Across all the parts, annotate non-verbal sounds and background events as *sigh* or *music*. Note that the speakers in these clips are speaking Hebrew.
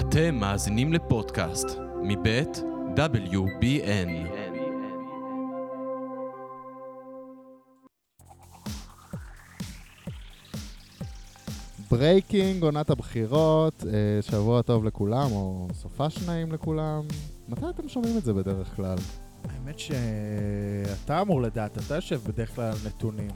אתם מאזינים לפודקאסט מבית WBN. Breaking, עונת הבחירות, אה, שבוע טוב לכולם, או סופ"ש נעים לכולם. מתי אתם שומעים את זה בדרך כלל? האמת שאתה אמור לדעת, אתה יושב בדרך כלל על נתונים.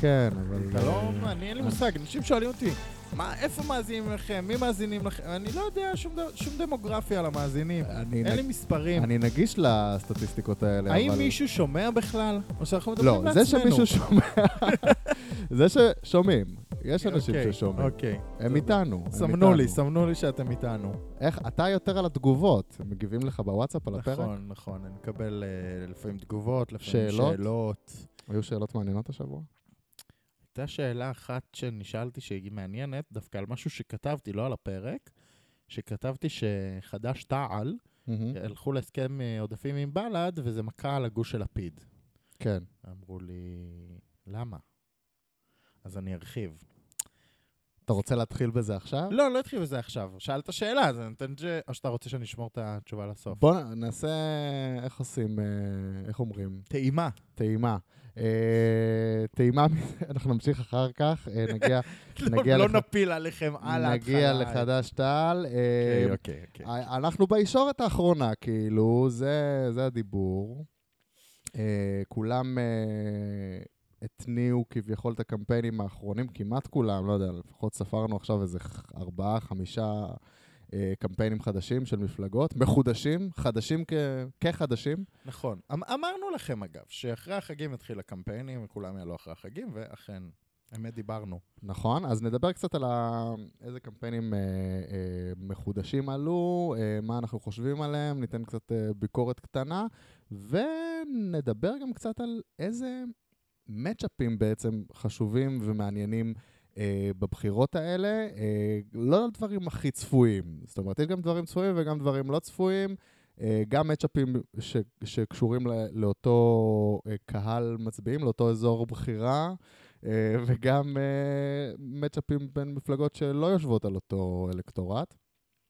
כן, אבל... אתה לא, אה, אני אין לי מושג, אנשים שואלים אותי, מה, איפה מאזינים לכם, מי מאזינים לכם, אני לא יודע שום, ד- שום דמוגרפיה על המאזינים, אין נג- לי מספרים. אני נגיש לסטטיסטיקות האלה, האם אבל... מישהו שומע בכלל? או שאנחנו מדברים לא, לעצמנו? זה שמישהו שומע... *laughs* זה ששומעים. יש אנשים אוקיי, ששומעים. אוקיי. הם איתנו. הם סמנו לי, איתנו. סמנו לי שאתם איתנו. איך, אתה יותר על התגובות. הם מגיבים לך בוואטסאפ על הפרק? נכון, נכון, אני מקבל אה, לפעמים תגובות, לפעמים שאלות? שאלות. היו שאלות מעניינות השבוע? הייתה שאלה אחת שנשאלתי שהיא מעניינת, דווקא על משהו שכתבתי, לא על הפרק, שכתבתי שחד"ש תע"ל. הלכו להסכם אה, עודפים עם בל"ד, וזה מכה על הגוש של לפיד. כן. אמרו לי, למה? אז אני ארחיב. אתה רוצה להתחיל בזה עכשיו? לא, לא אתחיל בזה עכשיו. שאלת שאלה, אז אני נותן את זה, או שאתה רוצה שאני אשמור את התשובה לסוף. בוא נעשה, איך עושים, אה, איך אומרים? טעימה. טעימה. אה, טעימה, *laughs* אנחנו נמשיך אחר כך, אה, נגיע, *laughs* נגיע לא לח- נפיל עליכם על ההתחלה. נגיע לחד"ש תע"ל. אה, אוקיי, אוקיי, אוקיי. אנחנו בישורת האחרונה, כאילו, זה, זה הדיבור. כולם התניעו כביכול את הקמפיינים האחרונים, כמעט כולם, לא יודע, לפחות ספרנו עכשיו איזה ארבעה, חמישה קמפיינים חדשים של מפלגות, מחודשים, חדשים כ- כחדשים. נכון. אמ- אמרנו לכם, אגב, שאחרי החגים יתחיל הקמפיינים, וכולם יעלו אחרי החגים, ואכן, אמת דיברנו. נכון, אז נדבר קצת על ה... איזה קמפיינים אה, אה, מחודשים עלו, אה, מה אנחנו חושבים עליהם, ניתן קצת אה, ביקורת קטנה, ונדבר גם קצת על איזה מצ'אפים בעצם חשובים ומעניינים אה, בבחירות האלה, אה, לא על דברים הכי צפויים. זאת אומרת, יש גם דברים צפויים וגם דברים לא צפויים. אה, גם מצ'אפים ש- שקשורים ל- לאותו אה, קהל מצביעים, לאותו אזור בחירה, אה, וגם אה, מצ'אפים בין מפלגות שלא יושבות על אותו אלקטורט.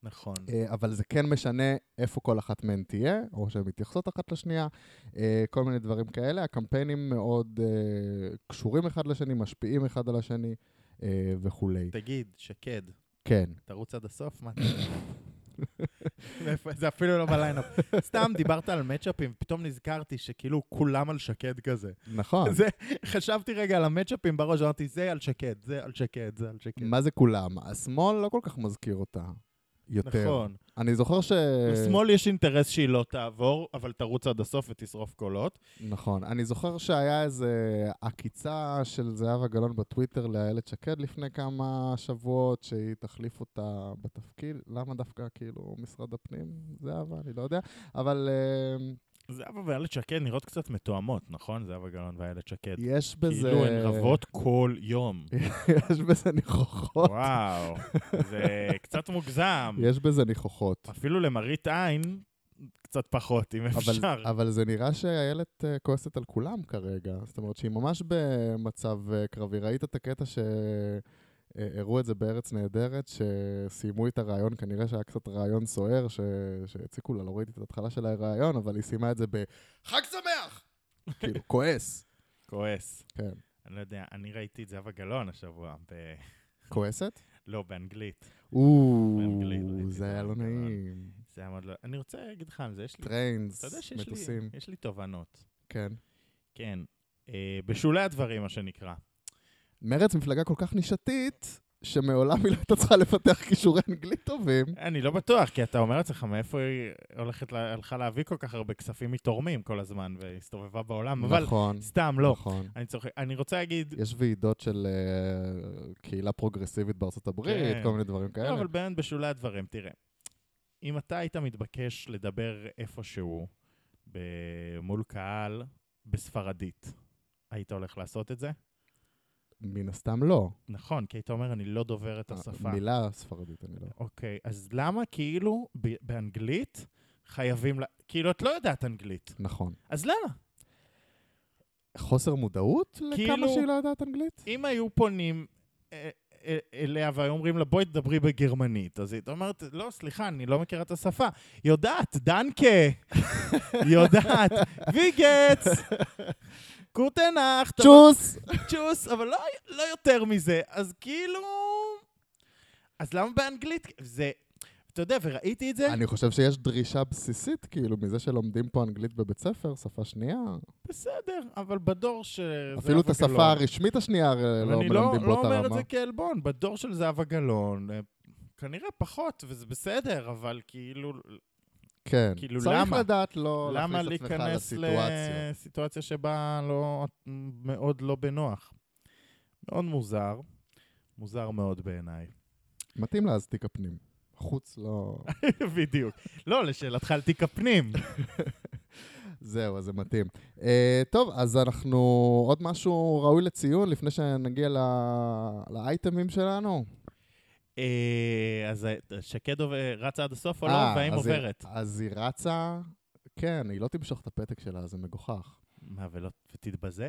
נכון. אה, אבל זה כן משנה איפה כל אחת מהן תהיה, או שהן מתייחסות אחת לשנייה, אה, כל מיני דברים כאלה. הקמפיינים מאוד אה, קשורים אחד לשני, משפיעים אחד על השני וכולי. תגיד, שקד, כן. תרוץ עד הסוף? מה אתה... זה אפילו לא בליינאפ. סתם דיברת על מצ'אפים, פתאום נזכרתי שכאילו כולם על שקד כזה. נכון. זה, חשבתי רגע על המצ'אפים בראש, אמרתי, זה על שקד, זה על שקד, זה על שקד. מה זה כולם? השמאל לא כל כך מזכיר אותה יותר. נכון. אני זוכר ש... לשמאל יש אינטרס שהיא לא תעבור, אבל תרוץ עד הסוף ותשרוף קולות. נכון. אני זוכר שהיה איזה עקיצה של זהבה גלאון בטוויטר לאיילת שקד לפני כמה שבועות, שהיא תחליף אותה בתפקיד. למה דווקא כאילו משרד הפנים? זהבה? אני לא יודע. אבל אה, זהבה ואיילת שקד נראות קצת מתואמות, נכון? זהבה גלאון ואיילת שקד. יש בזה... כאילו הן רבות כל יום. *laughs* יש בזה ניחוחות. וואו, זה קצת מוגזם. *laughs* יש בזה ניחוחות. אפילו למראית עין, קצת פחות, אם אבל, אפשר. אבל זה נראה שאיילת אה, כועסת על כולם כרגע. זאת אומרת שהיא ממש במצב אה, קרבי. ראית את הקטע שהראו את זה בארץ נהדרת, שסיימו את הרעיון, כנראה שהיה קצת רעיון סוער, ש... שהציקו לה, לא ראיתי את ההתחלה של הרעיון, אבל היא סיימה את זה בחג שמח! כאילו, *laughs* כועס. כועס. כן. אני לא יודע, אני ראיתי את זהבה גלאון השבוע, ב... כועסת? *laughs* לא, באנגלית. או, זה היה לא נעים. זה היה מאוד לא... אני רוצה להגיד לך על זה, יש לי... trains, אתה יודע שיש לי, מטוסים. יש לי תובנות. כן. כן. אה, בשולי הדברים, מה שנקרא. מרצ מפלגה כל כך נישתית, שמעולם היא לא הייתה צריכה לפתח כישורי אנגלית טובים. אני לא בטוח, כי אתה אומר לעצמך, מאיפה היא הולכת, הלכה להביא כל כך הרבה כספים מתורמים כל הזמן, והסתובבה בעולם, אבל נכון, סתם, לא. נכון. אני צוחק. אני רוצה להגיד, יש ועידות של אה, קהילה פרוגרסיבית בארצות הברית, כן. כל מיני דברים כאלה. לא, אבל באמת בשולי הדברים, תראה. אם אתה היית מתבקש לדבר איפשהו מול קהל בספרדית, היית הולך לעשות את זה? מן הסתם לא. נכון, כי היית אומר, אני לא דובר את השפה. מילה ספרדית, אני לא. אוקיי, אז למה כאילו באנגלית חייבים, ל... כאילו, את לא יודעת אנגלית. נכון. אז למה? חוסר מודעות לכמה כאילו- שהיא לא יודעת אנגלית? אם היו פונים אה, אל- אליה והיו אומרים לה, בואי תדברי בגרמנית. אז היא אומרת, לא, סליחה, אני לא מכירה את השפה. יודעת, דנקה. *laughs* יודעת, ויגץ. קוטנאך. צ'וס! צ'וס, אבל לא, לא יותר מזה. אז כאילו... אז למה באנגלית? זה... אתה יודע, וראיתי את זה, אני חושב שיש דרישה בסיסית, כאילו, מזה שלומדים פה אנגלית בבית ספר, שפה שנייה. בסדר, אבל בדור ש... אפילו את השפה גלאון- הרשמית השנייה לא אני לא, מלמדים לא באותה אומר את רמה. זה כעלבון, בדור של זהבה גלאון, אה, כנראה פחות, וזה בסדר, אבל כאילו, כן. כאילו, צריך למה? לדעת לא למה להכניס את עצמך להיכנס לסיטואציה. לסיטואציה שבה לא, מאוד לא בנוח? מאוד מוזר, מוזר מאוד בעיניי. מתאים לה אז תיק הפנים. חוץ לא... *laughs* בדיוק. לא, לשאלתך על תיק הפנים. *laughs* זהו, אז זה מתאים. Uh, טוב, אז אנחנו... עוד משהו ראוי לציון לפני שנגיע ל... לאייטמים שלנו? אה, אז אה, שקד רצה עד הסוף או לא, אה, והאם עוברת? אז היא רצה... כן, היא לא תמשוך את הפתק שלה, זה מגוחך. מה, ולא ותתבזה?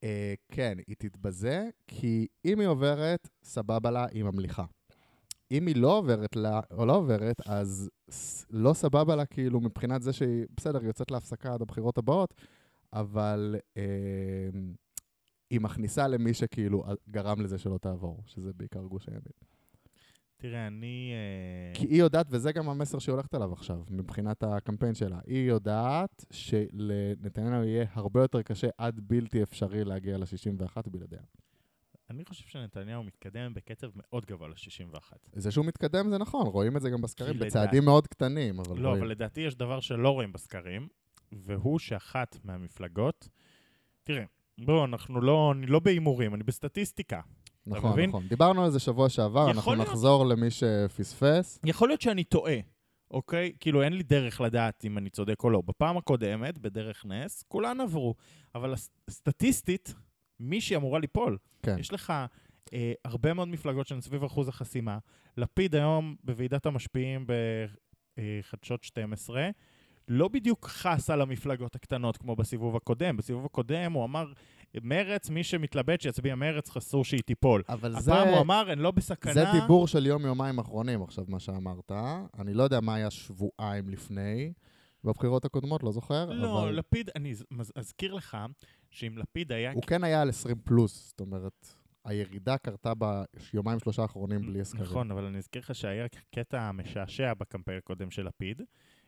Uh, כן, היא תתבזה, כי אם היא עוברת, סבבה לה, היא ממליכה. אם היא לא עוברת לה, או לא עוברת, אז לא סבבה לה, כאילו, מבחינת זה שהיא, בסדר, היא יוצאת להפסקה עד הבחירות הבאות, אבל אה, היא מכניסה למי שכאילו גרם לזה שלא תעבור, שזה בעיקר גוש הימין. תראה, אני... אה, כי היא יודעת, וזה גם המסר שהיא הולכת עליו עכשיו, מבחינת הקמפיין שלה. היא יודעת שלנתניהו יהיה הרבה יותר קשה עד בלתי אפשרי להגיע ל-61 בלעדיה. אני חושב שנתניהו מתקדם בקצב מאוד גבוה ל-61. זה שהוא מתקדם זה נכון, רואים את זה גם בסקרים, בצעדים מאוד קטנים, אבל לא, רואים. אבל לדעתי יש דבר שלא רואים בסקרים, והוא שאחת מהמפלגות... תראה, בואו, אנחנו לא... אני לא בהימורים, אני בסטטיסטיקה. נכון, מבין? נכון. דיברנו על זה שבוע שעבר, אנחנו להיות- נחזור למי שפספס. יכול להיות שאני טועה, אוקיי? כאילו, אין לי דרך לדעת אם אני צודק או לא. בפעם הקודמת, בדרך נס, כולן עברו. אבל סטטיסטית, מישהי אמורה ליפול. כן. יש לך אה, הרבה מאוד מפלגות שהן סביב אחוז החסימה. לפיד היום בוועידת המשפיעים בחדשות 12, לא בדיוק חס על המפלגות הקטנות כמו בסיבוב הקודם. בסיבוב הקודם הוא אמר, מרץ, מי שמתלבט שיצביע מרץ, חסור שהיא תיפול. אבל זה, הפעם הוא אמר, הן לא בסכנה. זה דיבור של יום-יומיים אחרונים עכשיו, מה שאמרת. אני לא יודע מה היה שבועיים לפני, בבחירות הקודמות, לא זוכר, לא, אבל לפיד, אני אזכיר לך שאם לפיד היה... הוא כן היה על 20 פלוס, זאת אומרת, הירידה קרתה ביומיים שלושה האחרונים בלי הסקרים. נכון, אבל אני אזכיר לך שהיה קטע משעשע בקמפיין הקודם של לפיד,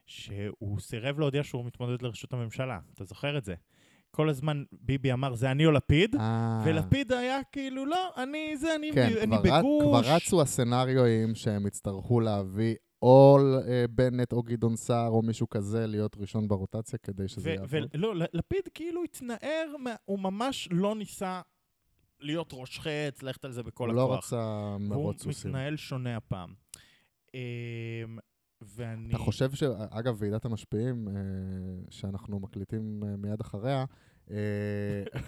שהוא סירב להודיע שהוא מתמודד לראשות הממשלה. אתה זוכר את זה? כל הזמן ביבי אמר, זה אני או לפיד, אה, ולפיד היה כאילו, לא, אני זה, אני, כן, אני כבר, ר- בגוש. כבר רצו הסצנריואים שהם יצטרכו להביא או אה, בנט או גדעון סער או מישהו כזה להיות ראשון ברוטציה כדי שזה יעבוד. ולא, לפיד כאילו התנער, הוא ממש לא ניסה להיות ראש חץ, ללכת על זה בכל הוא הכוח. לא רצה מרוץ הוא סוסים. מתנהל שונה הפעם. ואני... אתה חושב ש... אגב, ועידת המשפיעים, אה, שאנחנו מקליטים אה, מיד אחריה, אה,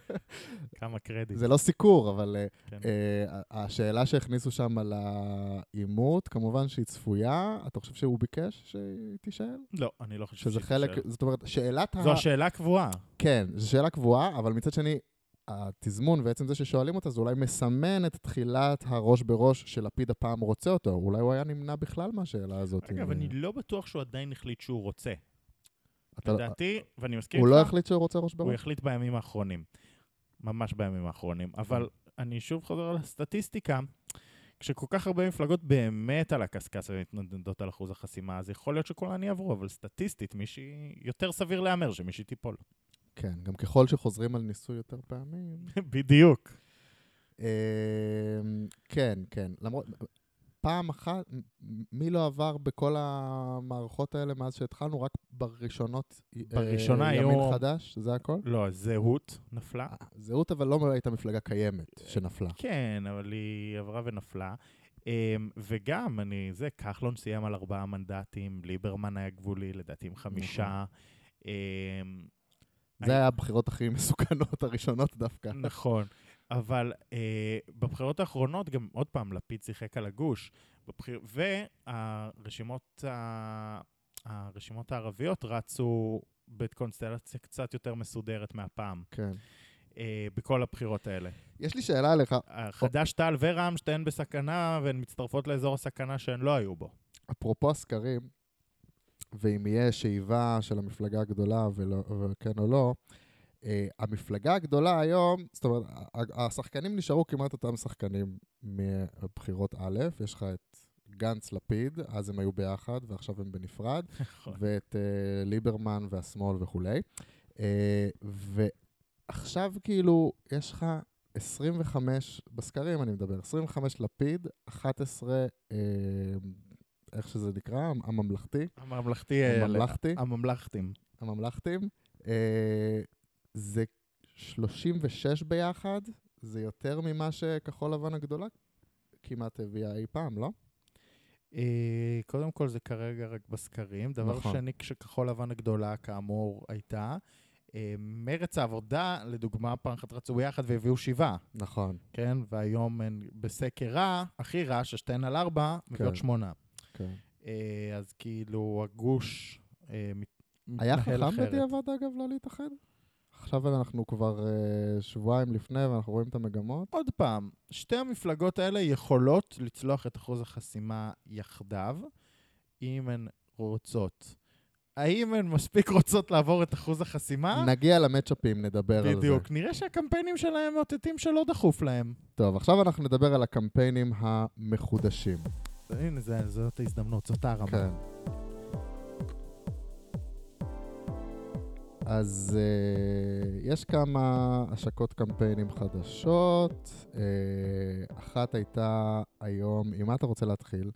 *laughs* כמה קרדיט. זה לא סיקור, אבל אה, כן. אה, השאלה שהכניסו שם על העימות, כמובן שהיא צפויה. אתה חושב שהוא ביקש שהיא תישאל? לא, אני לא חושב שזה שהיא חלק, תישאל. זאת אומרת, שאלת ה... זו השאלה הקבועה. כן, זו שאלה קבועה, אבל מצד שני, התזמון ועצם זה ששואלים אותה, זה אולי מסמן את תחילת הראש בראש שלפיד הפעם רוצה אותו. אולי הוא היה נמנע בכלל מהשאלה הזאת. אגב, אני לא בטוח שהוא עדיין החליט שהוא רוצה. אתה- לדעתי, ואני מסכים הוא איתך, לא החליט שהוא רוצה ראש הוא בראש? יחליט בימים האחרונים. ממש בימים האחרונים. אבל אני שוב חוזר לסטטיסטיקה. כשכל כך הרבה מפלגות באמת על הקשקש ומתנדנדות על אחוז החסימה, אז יכול להיות שכולן יעברו, אבל סטטיסטית, מישהי... יותר סביר להמר שמישהי תיפול. כן, גם ככל שחוזרים על ניסוי יותר פעמים. *laughs* בדיוק. אמ, כן, כן. למרות, פעם אחת, מי לא עבר בכל המערכות האלה מאז שהתחלנו? רק בראשונות אה, בראשונה ימין היו- חדש? זה הכל? לא, הזהות נפלה. אה, זהות אבל לא הייתה מפלגה קיימת שנפלה. כן, אבל היא עברה ונפלה. Um, וגם, אני, זה, כחלון סיים על ארבעה מנדטים, ליברמן היה גבולי, לדעתי עם חמישה. Um, זה היה הבחירות הכי מסוכנות *laughs* הראשונות דווקא. נכון. אבל uh, בבחירות האחרונות, גם עוד פעם, לפיד שיחק על הגוש. בבחיר... והרשימות ה... הרשימות הערביות רצו בקונסטלציה קצת יותר מסודרת מהפעם. כן. אה, בכל הבחירות האלה. יש לי שאלה אליך. חד"ש-תע"ל ורע"מ, שתיהן בסכנה, והן מצטרפות לאזור הסכנה שהן לא היו בו. אפרופו הסקרים, ואם יהיה שאיבה של המפלגה הגדולה ולא, וכן או לא, uh, המפלגה הגדולה היום, זאת אומרת, השחקנים נשארו כמעט אותם שחקנים מבחירות א', יש לך את גנץ לפיד, אז הם היו ביחד ועכשיו הם בנפרד, *laughs* נכון. ואת uh, ליברמן והשמאל וכולי. Uh, ועכשיו כאילו, יש לך 25, בסקרים אני מדבר, 25 לפיד, 11, uh, איך שזה נקרא, הממלכתי, הממלכתי... אה, הממלכתי, הממלכתים. הממלכתים, uh, זה 36 ביחד, זה יותר ממה שכחול לבן הגדולה כמעט הביאה אי פעם, לא? אה, קודם כל, זה כרגע רק בסקרים. דבר נכון. שני, כשכחול לבן הגדולה, כאמור, הייתה, אה, מרץ העבודה, לדוגמה, פעם אחת רצו ביחד והביאו שבעה, נכון, כן? והיום הן בסקר רע, הכי רע, ששתיהן על ארבע, מביאות כן. שמונה. כן. אה, אז כאילו, הגוש אה, מת- היה מתנהל חכם אחרת. בדיעבד, אגב, לא להתאחד? עכשיו אנחנו כבר uh, שבועיים לפני ואנחנו רואים את המגמות. עוד פעם, שתי המפלגות האלה יכולות לצלוח את אחוז החסימה יחדיו, אם הן רוצות. האם הן מספיק רוצות לעבור את אחוז החסימה? נגיע למצ'אפים, נדבר על זה. בדיוק. נראה שהקמפיינים שלהם מאותתים שלא דחוף להם. טוב, עכשיו אנחנו נדבר על הקמפיינים המחודשים. הנה, זה- זאת ההזדמנות, זאת הרמה. כן. אז uh, יש כמה השקות קמפיינים חדשות. Uh, אחת הייתה היום, עם מה אתה רוצה להתחיל?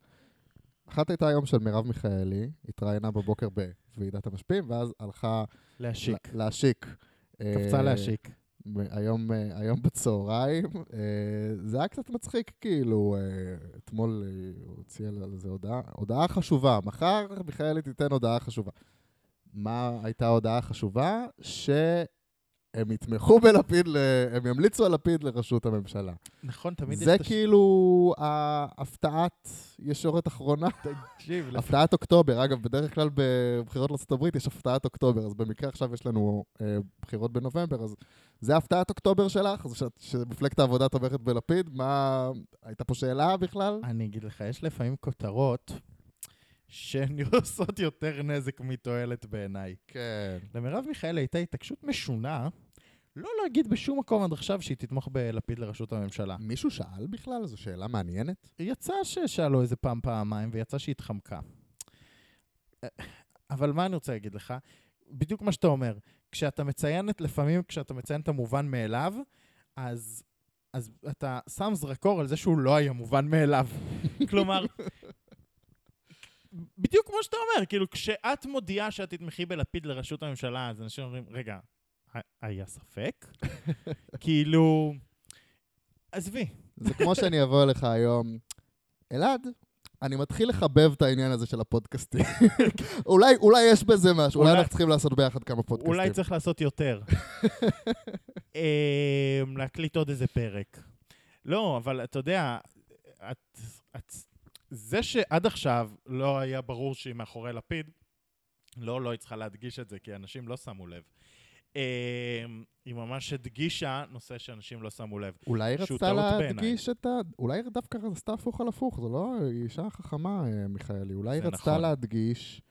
אחת הייתה היום של מרב מיכאלי, התראיינה בבוקר בוועידת המשפיעים, ואז הלכה להשיק. לה- להשיק. קפצה אה, להשיק. היום, אה, היום בצהריים. אה, זה היה קצת מצחיק, כאילו, אה, אתמול הוא הוציא על זה הודעה, הודעה חשובה. מחר מיכאלי תיתן הודעה חשובה. מה הייתה ההודעה החשובה? שהם יתמכו בלפיד, הם ימליצו על לפיד לראשות הממשלה. נכון, תמיד יש זה. כאילו ההפתעת ישורת אחרונה, תקשיב, הפתעת אוקטובר. אגב, בדרך כלל בבחירות לארה"ב יש הפתעת אוקטובר, אז במקרה עכשיו יש לנו אה, בחירות בנובמבר, אז זה הפתעת אוקטובר שלך? שאת- שמפלגת העבודה תומכת בלפיד? מה... הייתה פה שאלה בכלל? אני אגיד לך, יש לפעמים כותרות שהן *laughs* עושות יותר נזק מתועלת בעיניי. כן. למרב מיכאלי הייתה התעקשות משונה לא להגיד בשום מקום עד עכשיו שהיא תתמוך בלפיד לראשות הממשלה. מישהו שאל בכלל? זו שאלה מעניינת. יצא ששאלו איזה פעם, פעמיים, ויצא שהיא התחמקה. אבל מה אני רוצה להגיד לך? בדיוק מה שאתה אומר. כשאתה מציין את, לפעמים כשאתה מציין את המובן מאליו, אז, אז אתה שם זרקור על זה שהוא לא היה מובן מאליו. *laughs* כלומר, בדיוק כמו שאתה אומר, כאילו, כשאת מודיעה שאת תתמכי בלפיד לראשות הממשלה, אז אנשים אומרים, רגע, היה ספק? *laughs* כאילו, עזבי, זה כמו שאני אבוא אליך היום, אלעד, אני מתחיל לחבב את העניין הזה של הפודקאסטים. *laughs* אולי, אולי יש בזה משהו, אולי אולי- אנחנו צריכים לעשות ביחד כמה פודקאסטים. אולי צריך לעשות יותר. *laughs* אמ, להקליט עוד איזה פרק. לא, אבל אתה יודע, את, את, זה שעד עכשיו לא היה ברור שהיא מאחורי לפיד, לא, לא, היא צריכה להדגיש את זה, כי אנשים לא שמו לב. אמ, היא ממש הדגישה נושא שאנשים לא שמו לב. אולי היא רצתה להדגיש את ה... אולי היא דווקא רצתה הפוך על הפוך, זה לא... אישה חכמה, אה, מיכאלי. אולי היא רצתה נכון. להדגיש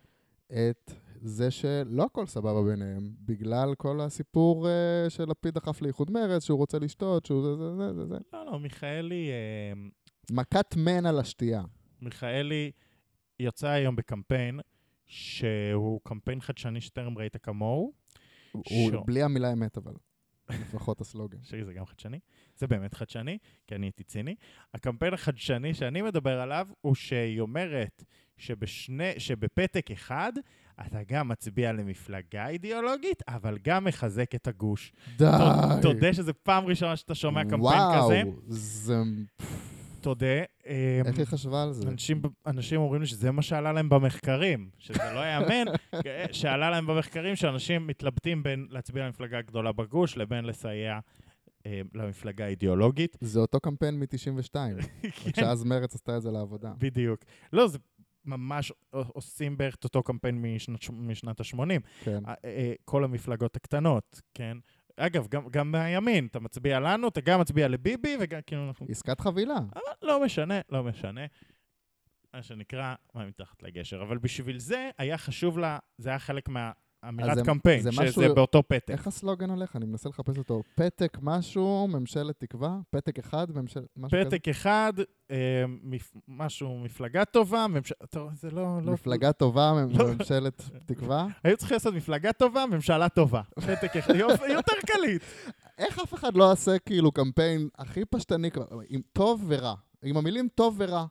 את זה שלא הכל סבבה ביניהם, בגלל כל הסיפור אה, שלפיד דחף לאיחוד מרץ, שהוא רוצה לשתות, שהוא זה זה זה זה. לא, לא, מיכאלי, אמ, מכת מן על השתייה. מיכאלי יצא היום בקמפיין שהוא קמפיין חדשני שטרם ראית כמוהו. הוא שו. בלי המילה אמת, אבל. לפחות הסלוגן. שזה גם חדשני, זה באמת חדשני, כי אני הייתי ציני. הקמפיין החדשני שאני מדבר עליו הוא שהיא אומרת שבשני, שבפתק אחד אתה גם מצביע למפלגה אידיאולוגית, אבל גם מחזק את הגוש. די! תודה שזו פעם ראשונה שאתה שומע קמפיין כזה. וואו, זה... תודה. אמ, איך היא חשבה על זה? אנשים, אנשים אומרים לי שזה מה שעלה להם במחקרים, שזה לא ייאמן, *laughs* שעלה להם במחקרים שאנשים מתלבטים בין להצביע למפלגה הגדולה בגוש לבין לסייע אה, למפלגה האידיאולוגית. זה אותו קמפיין מ-92, *laughs* רק שאז מרץ עשתה את זה לעבודה. בדיוק. לא, זה ממש עושים בערך את אותו קמפיין משנת, משנת ה-80. כן. כל המפלגות הקטנות, כן? אגב, גם, גם מהימין, אתה מצביע לנו, אתה גם מצביע לביבי, וגם כאילו אנחנו... עסקת חבילה. אבל לא משנה, לא משנה. מה שנקרא, מה מתחת לגשר. אבל בשביל זה היה חשוב לה, זה היה חלק מהאמירת זה- קמפיין, זה שזה משהו- באותו פתק. איך הסלוגן הולך? אני מנסה לחפש אותו. פתק משהו, ממשלת תקווה? פתק אחד, ממשלת... משהו כזה? פתק אחד, אה, מפ... משהו, מפלגה טובה, ממשל... טוב, זה לא... לא... מפלגה טובה, לא. ממשלת תקווה? *laughs* היו צריכים לעשות מפלגה טובה, ממשלה טובה. פתק אחד, *laughs* יותר קליט. איך אף אחד לא עושה כאילו קמפיין הכי פשטני, עם טוב ורע? עם המילים טוב ורע.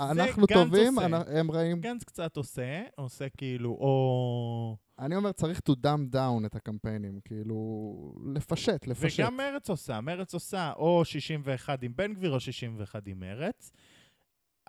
אנחנו טובים, עושה. הם רעים. גנץ קצת עושה, עושה כאילו, או... אני אומר, צריך to dumb down את הקמפיינים, כאילו, לפשט, לפשט. וגם מרץ עושה, מרץ עושה או 61 עם בן גביר או 61 עם מרץ.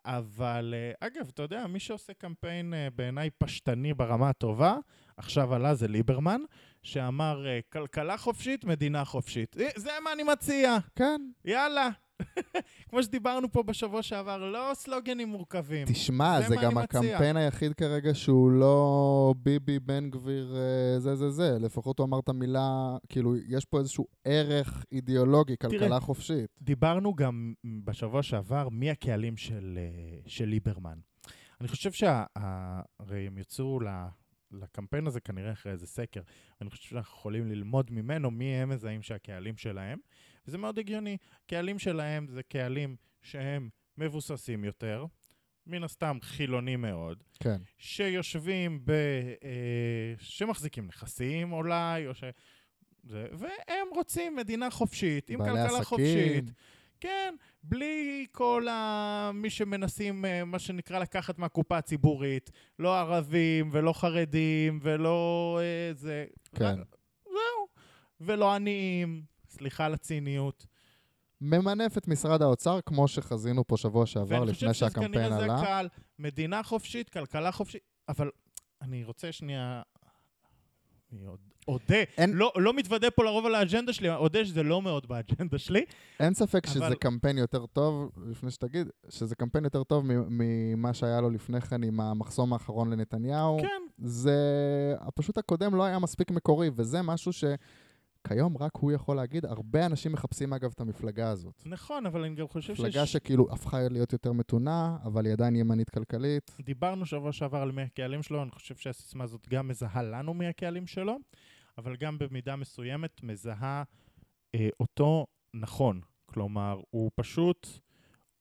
אבל אה, אגב, אתה יודע, מי שעושה קמפיין אה, בעיניי פשטני ברמה הטובה, עכשיו עלה זה ליברמן, שאמר אה, כלכלה חופשית, מדינה חופשית. זה מה אני מציע, כן, יאללה. *laughs* כמו שדיברנו פה בשבוע שעבר, לא סלוגנים מורכבים. תשמע, זה זה גם אני מציע. הקמפיין היחיד כרגע שהוא לא ביבי, בן גביר, אה, זה זה זה. לפחות הוא אמר את המילה, כאילו, יש פה איזשהו ערך אידיאולוגי, כלכלה חופשית. דיברנו גם בשבוע שעבר מי הקהלים של, אה, של ליברמן. אני חושב שהרי הם יצאו ל- לקמפיין הזה כנראה אחרי איזה סקר, ואני חושב שאנחנו יכולים ללמוד ממנו מי הם מזהים שהקהלים שלהם, וזה מאוד הגיוני. קהלים שלהם זה קהלים שהם מבוססים יותר, מן הסתם חילונים מאוד, כן. שיושבים ב... אה, שמחזיקים נכסים אולי, או ש... זה, והם רוצים מדינה חופשית, עם כלכלה עסקים. חופשית. כן, בלי כל ה... מי שמנסים, אה, מה שנקרא, לקחת מהקופה הציבורית. לא ערבים, ולא חרדים, ולא אה, זה. כן. רק- זהו. ולא עניים, סליחה על הציניות. ממנף את משרד האוצר, כמו שחזינו פה שבוע שעבר, ואני לפני חושב שהקמפיין שכנראה זה עלה. הקהל. מדינה חופשית, כלכלה חופשית, אבל אני רוצה שנייה... אני עוד- אודה, אין- לא, לא מתוודה פה לרוב על האג'נדה שלי, אודה שזה לא מאוד באג'נדה שלי. אין ספק שזה אבל- קמפיין יותר טוב, לפני שתגיד, שזה קמפיין יותר טוב ממה שהיה לו לפני כן עם המחסום האחרון לנתניהו. כן, זה... פשוט הקודם לא היה מספיק מקורי, וזה משהו שכיום רק הוא יכול להגיד. הרבה אנשים מחפשים אגב את המפלגה הזאת. נכון, אבל אני גם חושב מפלגה שיש... שכאילו הפכה להיות יותר מתונה, אבל היא עדיין ימנית כלכלית. דיברנו שבוע שעבר על מי הקהלים שלו, אני חושב שהסיסמה הזאת גם מזהה לנו מי הקהלים שלו, אבל גם במידה מסוימת מזהה אה, אותו נכון. כלומר, הוא פשוט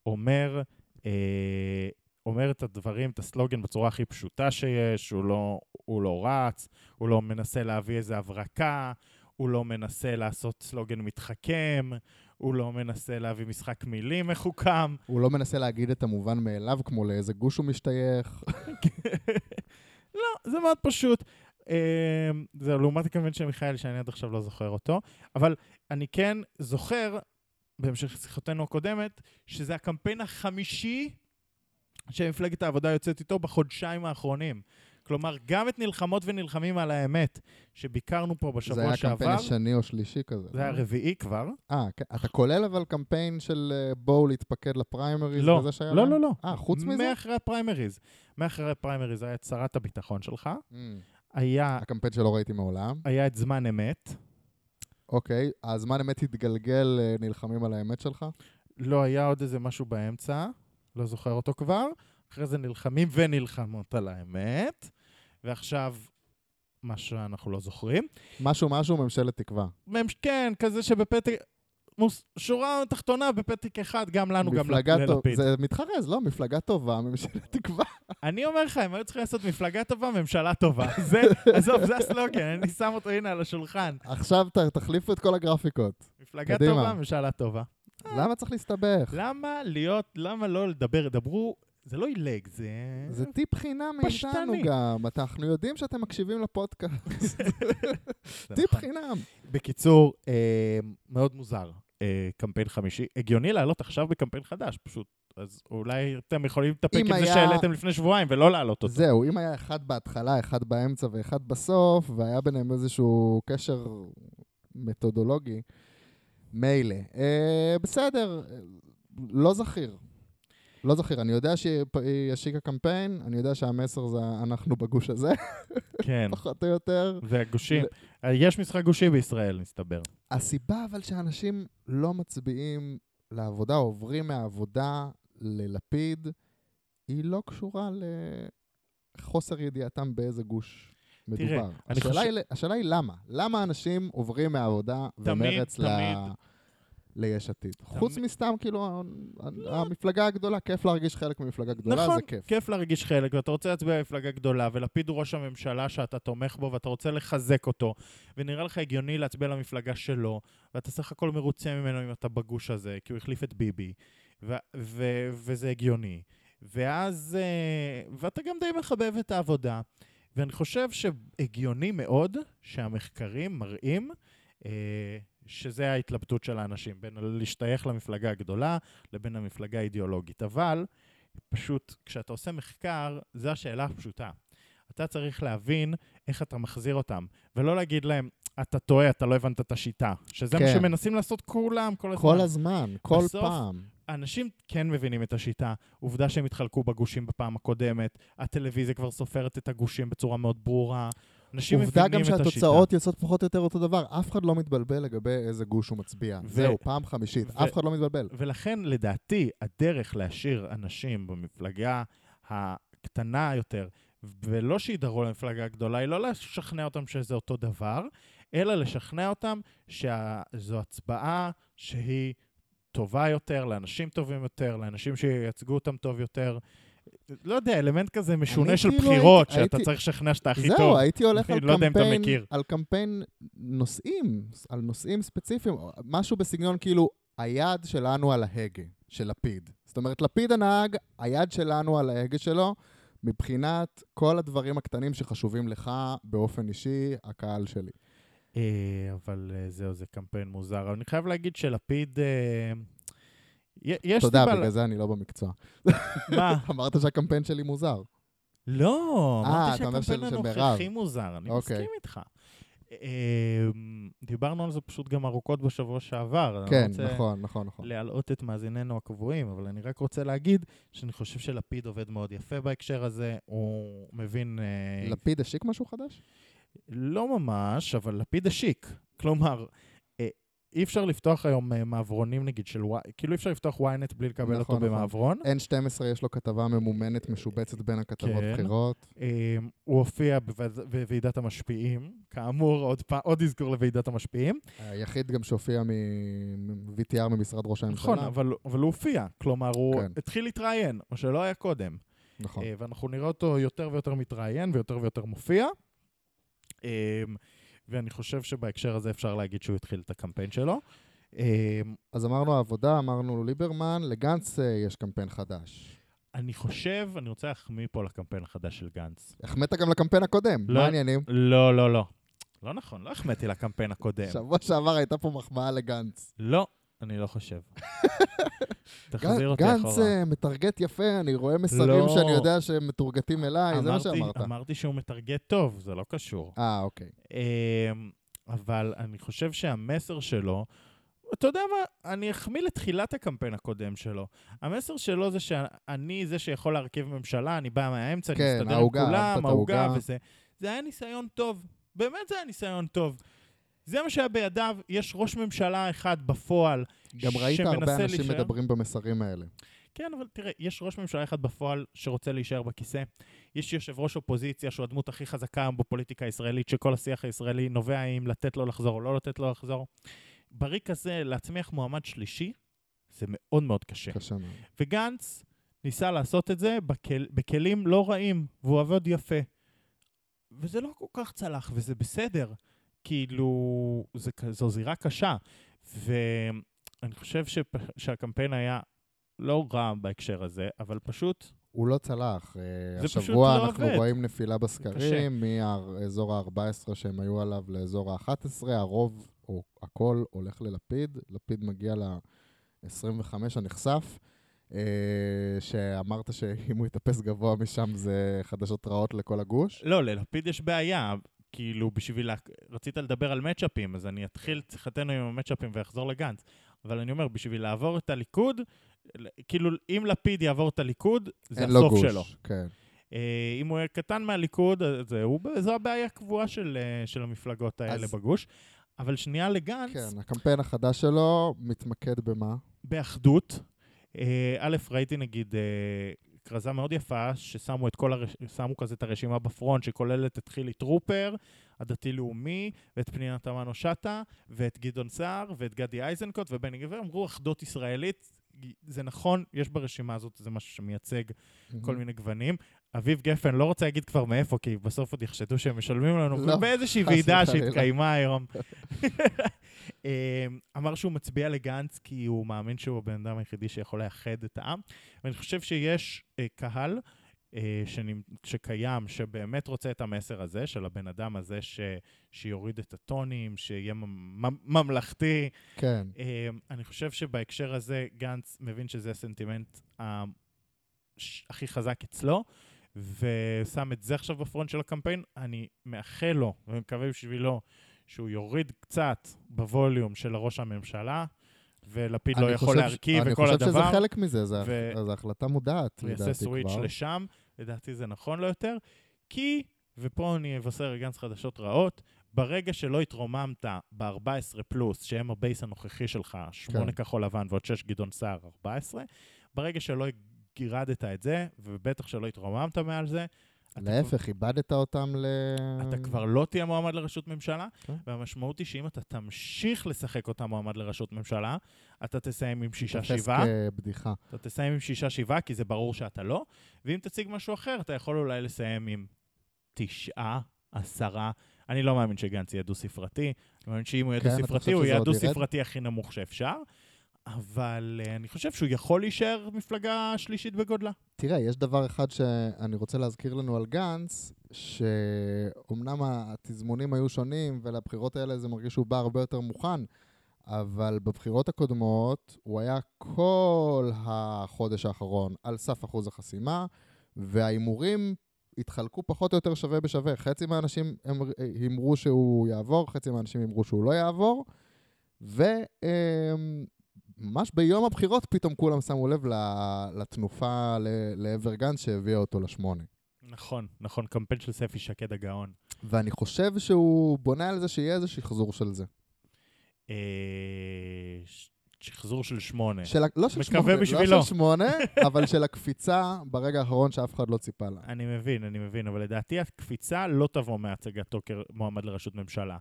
אומר, אה, אומר את הדברים, את הסלוגן בצורה הכי פשוטה שיש, הוא לא, הוא לא רץ, הוא לא מנסה להביא איזו הברקה, הוא לא מנסה לעשות סלוגן מתחכם, הוא לא מנסה להביא משחק מילים מחוכם. הוא לא מנסה להגיד את המובן מאליו, כמו לאיזה גוש הוא משתייך. *laughs* לא, זה מאוד פשוט. אה, זה לעומת הקמפיין של מיכאל, שאני עד עכשיו לא זוכר אותו, אבל אני כן זוכר, בהמשך לשיחתנו הקודמת, שזה הקמפיין החמישי שמפלגת העבודה יוצאת איתו בחודשיים האחרונים. כלומר, גם את נלחמות ונלחמים על האמת, שביקרנו פה זה בשבוע היה שעבר, הקמפיין השני או שלישי כזה. זה היה לא? רביעי כבר. אה, כן. אתה כולל אבל קמפיין של אה, בואו להתפקד לפריימריז לא, לא, להם? לא, לא. אה, חוץ מזה? מאחרי הפריימריז. מאחרי הפריימריז היה את שרת הביטחון שלך, Mm. היה, הקמפיין שלא ראיתי מעולם. היה את זמן אמת, אוקיי, הזמן אמת התגלגל, אה, נלחמים על האמת שלך? לא היה עוד איזה משהו באמצע, לא זוכר אותו כבר. אחרי זה נלחמים ונלחמות על האמת, ועכשיו, מה שאנחנו לא זוכרים. משהו משהו, ממשלת תקווה. ממש, כן, כזה שבפתק... מוס, שורה תחתונה בפתק אחד, גם לנו, גם מפלגה טוב, ללפיד. זה מתחרז, לא? מפלגה טובה, ממשלת תקווה. *laughs* אני אומר לך, הם היו צריכים לעשות מפלגה טובה, ממשלה טובה. *laughs* זה, עזוב, זה הסלוגן, אני שם אותו הנה על השולחן. עכשיו ת- תחליפו את כל הגרפיקות. מפלגה קדימה. טובה, ממשלה טובה. למה צריך להסתבך? למה להיות, למה לא לדבר, דברו, זה לא עילג, זה... זה טיפ חינם מאיתנו. גם. אנחנו יודעים שאתם מקשיבים לפודקאסט. *laughs* זה טיפ נכון. חינם. בקיצור, אה, מאוד מוזר, אה, קמפיין חמישי. הגיוני לעלות עכשיו בקמפיין חדש, פשוט. אז אולי אתם יכולים להתאפק אם עם זה היה- שהעליתם לפני שבועיים ולא להעלות אותו. זהו, אם היה אחד בהתחלה, אחד באמצע ואחד בסוף, והיה ביניהם איזשהו קשר מתודולוגי, מילא. אה, בסדר, אה, לא זכיר. לא זכיר, אני יודע שהיא היא השיקה קמפיין, אני יודע שהמסר זה אנחנו בגוש הזה, כן, פחות או יותר. והגושים. יש משחק גושי בישראל, מסתבר. הסיבה אבל שאנשים לא מצביעים לעבודה, עוברים מהעבודה ללפיד, היא לא קשורה לחוסר ידיעתם באיזה גוש מדובר. תראה, השאלה, חושב- היא, השאלה היא למה. למה אנשים עוברים מהעבודה ומרץ ל... תמיד. ליש עתיד. חוץ. מסתם, כאילו, ה- המפלגה הגדולה, כיף להרגיש חלק ממפלגה גדולה, נכון, זה כיף. כיף להרגיש חלק, ואתה רוצה להצביע במפלגה גדולה, ולפיד הוא ראש הממשלה שאתה תומך בו, ואתה רוצה לחזק אותו, ונראה לך הגיוני להצביע למפלגה שלו, ואתה סך הכל מרוצה ממנו אם אתה בגוש הזה, כי הוא החליף את ביבי, וזה הגיוני. ואז, אה, ואתה גם די מחבב את העבודה. ואני חושב שהגיוני מאוד שהמחקרים מראים אה, שזה ההתלבטות של האנשים, בין להשתייך למפלגה הגדולה לבין המפלגה האידיאולוגית. אבל פשוט, כשאתה עושה מחקר, זו השאלה הפשוטה. אתה צריך להבין איך אתה מחזיר אותם, ולא להגיד להם, אתה טועה, אתה לא הבנת את השיטה. שזה מה כן. שמנסים לעשות כולם כל הזמן. כל הזמן, כל בסוף- פעם. אנשים כן מבינים את השיטה. עובדה שהם התחלקו בגושים בפעם הקודמת, הטלוויזיה כבר סופרת את הגושים בצורה מאוד ברורה. אנשים עובדה מבינים גם את השיטה. שהתוצאות יוצאות פחות או יותר אותו דבר. אף אחד לא מתבלבל לגבי איזה גוש הוא מצביע. ו- זהו, פעם חמישית. ו- אף אחד לא מתבלבל. ולכן, לדעתי, הדרך להשאיר אנשים במפלגה הקטנה יותר, ולא שידרו למפלגה הגדולה, היא לא לשכנע אותם שזה אותו דבר, אלא לשכנע אותם שזו הצבעה שהיא טובה יותר, לאנשים טובים יותר, לאנשים שייצגו אותם טוב יותר. לא יודע, אלמנט כזה משונה של כאילו בחירות, הייתי- שאתה הייתי- צריך לשכנע שאתה הכי זהו, טוב. הייתי הולך *laughs* על לא קמפיין. על קמפיין נושאים, על נושאים ספציפיים, משהו בסגנון כאילו, היד שלנו על ההגה, של לפיד. זאת אומרת, לפיד הנהג, היד שלנו על ההגה שלו, מבחינת כל הדברים הקטנים שחשובים לך באופן אישי, הקהל שלי. אה, אבל אה, זהו, זה קמפיין מוזר. אבל אני חייב להגיד שלפיד... יש סיבה... בגלל זה אני לא במקצוע. מה? *laughs* אמרת שהקמפיין שלי מוזר. לא, אה, אמרתי שהקמפיין. הנוכחי מוזר, אני אוקיי. מסכים איתך. אה, דיברנו על זה פשוט גם ארוכות בשבוע שעבר. כן, נכון, נכון, נכון. להלאות את מאזיננו הקבועים, אבל אני רק רוצה להגיד שאני חושב שלפיד עובד מאוד יפה בהקשר הזה, הוא מבין... אה, לפיד השיק משהו חדש? לא ממש, אבל לפיד השיק. כלומר, אי אפשר לפתוח היום אה, מעברונים נגיד של וואי, כאילו אי אפשר לפתוח ynet בלי לקבל נכון, אותו נכון. במעברון. N12 יש לו כתבה ממומנת, משובצת בין הכתבות כן. בחירות. אה, הוא הופיע בוועידת המשפיעים, כאמור, עוד, פע- עוד אזכור לוועידת המשפיעים. היחיד גם שהופיע מ-VTR ממשרד ראש הממשלה. נכון, אבל, אבל הוא הופיע. כלומר, הוא כן. התחיל להתראיין, מה שלא היה קודם. נכון. אה, ואנחנו נראה אותו יותר ויותר מתראיין ויותר ויותר מופיע. אה, ואני חושב שבהקשר הזה אפשר להגיד שהוא התחיל את הקמפיין שלו. אה, אז אמרנו עבודה, אמרנו ליברמן, לגנץ אה, יש קמפיין חדש. אני חושב, אני רוצה להחמיא פה לקמפיין החדש של גנץ. החמאת גם לקמפיין הקודם, לא. מה העניינים? לא, לא, לא. לא נכון, לא החמאתי לקמפיין הקודם. שבוע שעבר הייתה פה מחמאה לגנץ. לא, אני לא חושב. *laughs* תחזיר אותי גנץ אחורה. אה, מטרגט יפה, אני רואה מסרים לא. שאני יודע שהם מתורגטים אליי, זה מה שאמרת. אמרתי שהוא מטרגט טוב, זה לא קשור. אה, אוקיי. אמ, אבל אני חושב שהמסר שלו, אתה יודע מה, אני אחמיא לתחילת הקמפיין הקודם שלו. המסר שלו זה שאני זה שיכול להרכיב ממשלה, אני בא מהאמצע, אני כן, מסתדר עם כולם, העוגה. וזה. זה היה ניסיון טוב, באמת זה היה ניסיון טוב. זה מה שהיה בידיו, יש ראש ממשלה אחד בפועל. גם ראית הרבה שמנסה אנשים להישאר. מדברים במסרים האלה. כן, אבל תראה, יש ראש ממשלה אחד בפועל שרוצה להישאר בכיסא. יש יושב ראש אופוזיציה שהוא הדמות הכי חזקה היום בפוליטיקה הישראלית, שכל השיח הישראלי נובע אם לתת לו לחזור או לא לתת לו לחזור. בריק הזה, להצמיח מועמד שלישי, זה מאוד מאוד קשה. קשה מאוד. וגנץ ניסה לעשות את זה בכל, בכלים לא רעים, והוא עבוד יפה. וזה לא כל כך צלח, וזה בסדר. כאילו, זה, זו זירה קשה. ואני חושב שפ, שהקמפיין היה לא רע בהקשר הזה, אבל פשוט הוא לא צלח. אה, זה פשוט השבוע לא אנחנו עובד. רואים נפילה. בסקרים, מאזור ה-14 שהם היו עליו לאזור ה-11, הרוב, או הכל, הולך ללפיד. לפיד מגיע ל-25 הנחשף, אה, שאמרת שאם הוא יטפס גבוה משם זה חדשות רעות לכל הגוש. לא, ללפיד יש בעיה. כאילו, בשביל... לה... רצית לדבר על מצ'אפים, אז אני אתחיל את שיחתנו עם המצ'אפים ואחזור לגנץ. אבל אני אומר, בשביל לעבור את הליכוד, כאילו, אם לפיד יעבור את הליכוד, זה הסוף גוש. שלו. כן. אה, אם הוא יהיה קטן מהליכוד, אז זהו, זו הבעיה הקבועה של, אה, של המפלגות האלה אז- בגוש. אבל שנייה לגנץ, כן, הקמפיין החדש שלו מתמקד במה? באחדות. אה, א', ראיתי נגיד אה, כרזה מאוד יפה, ששמו את כל הרש... שמו כזה את הרשימה בפרונט, שכוללת את חילי טרופר, הדתי-לאומי, ואת פנינה תמנו שטה, ואת גדעון סער, ואת גדי איזנקוט, ובני גבר, אמרו אחדות ישראלית. זה נכון, יש ברשימה הזאת, זה משהו שמייצג כל מיני גוונים. אביב גפן, לא רוצה להגיד כבר מאיפה, כי בסוף עוד יחשדו שהם משלמים לנו, לא, באיזושהי ועידה. שהתקיימה היום. *laughs* אה, אמר שהוא מצביע לגנץ כי הוא מאמין שהוא הבן אדם היחידי שיכול לאחד את העם. ואני חושב שיש אה, קהל אה, שנמ- שקיים, שבאמת רוצה את המסר הזה, של הבן אדם הזה ש, שיוריד את הטונים, שיהיה ממ- ממ- ממלכתי. כן. אה, אני חושב שבהקשר הזה גנץ מבין שזה הסנטימנט ה- ש- הכי חזק אצלו, ושם את זה עכשיו בפרונט של הקמפיין. אני מאחל לו ומקווה בשבילו שהוא יוריד קצת בווליום של ראש הממשלה, ולפיד לא יכול להרכיב וכל אני חושב שזה הדבר. חלק מזה, זה ו- זו החלטה מודעת, הוא יעשה לדעתי switch כבר. לשם, לדעתי זה נכון לו יותר, כי, ופה אני אבשר לגנץ חדשות רעות, ברגע שלא התרוממת ב-14 פלוס, שהם ה base הנוכחי שלך, 8 כן. כחול לבן ועוד 6 גדעון סער, 14, ברגע שלא גירדת את זה, ובטח שלא התרוממת מעל זה, להפך, איבדת אותם ל... אתה כבר לא תהיה מועמד לראשות ממשלה, כן. והמשמעות היא שאם אתה תמשיך לשחק אותה מועמד לראשות ממשלה, אתה תסיים עם תופס שישה-שבעה, כבדיחה. אתה תסיים עם שישה-שבעה, כי זה ברור שאתה לא, ואם תציג משהו אחר, אתה יכול אולי לסיים עם תשעה, עשרה. אני לא מאמין שגנץ יהיה דו-ספרתי, אני מאמין שאם הוא יהיה כן, דו-ספרתי, הוא יהיה? הדו-ספרתי הכי נמוך שאפשר, אבל uh, אני חושב שהוא יכול להישאר מפלגה שלישית בגודלה. תראה, יש דבר אחד שאני רוצה להזכיר לנו על גנץ, שאומנם התזמונים היו שונים, ולבחירות האלה זה מרגיש שהוא בא הרבה יותר מוכן, אבל בבחירות הקודמות הוא היה כל החודש האחרון על סף אחוז החסימה, וההימורים התחלקו פחות או יותר שווה בשווה. חצי מהאנשים הימרו שהוא יעבור, חצי מהאנשים הימרו שהוא לא יעבור, וממש ביום הבחירות פתאום כולם שמו לב לתנופה לעבר גנץ שהביאה אותו לשמונה. נכון, נכון, קמפיין של ספי שקד הגאון. ואני חושב שהוא בונה על זה שיהיה איזה שחזור של זה. אה, שחזור של שמונה. של, לא של מקווה שמונה, בשבילו. לא של שמונה, *laughs* אבל של הקפיצה ברגע האחרון שאף אחד לא ציפה לה. אני מבין, אני מבין, אבל לדעתי הקפיצה לא תבוא מהצגתו כמועמד לראשות ממשלה.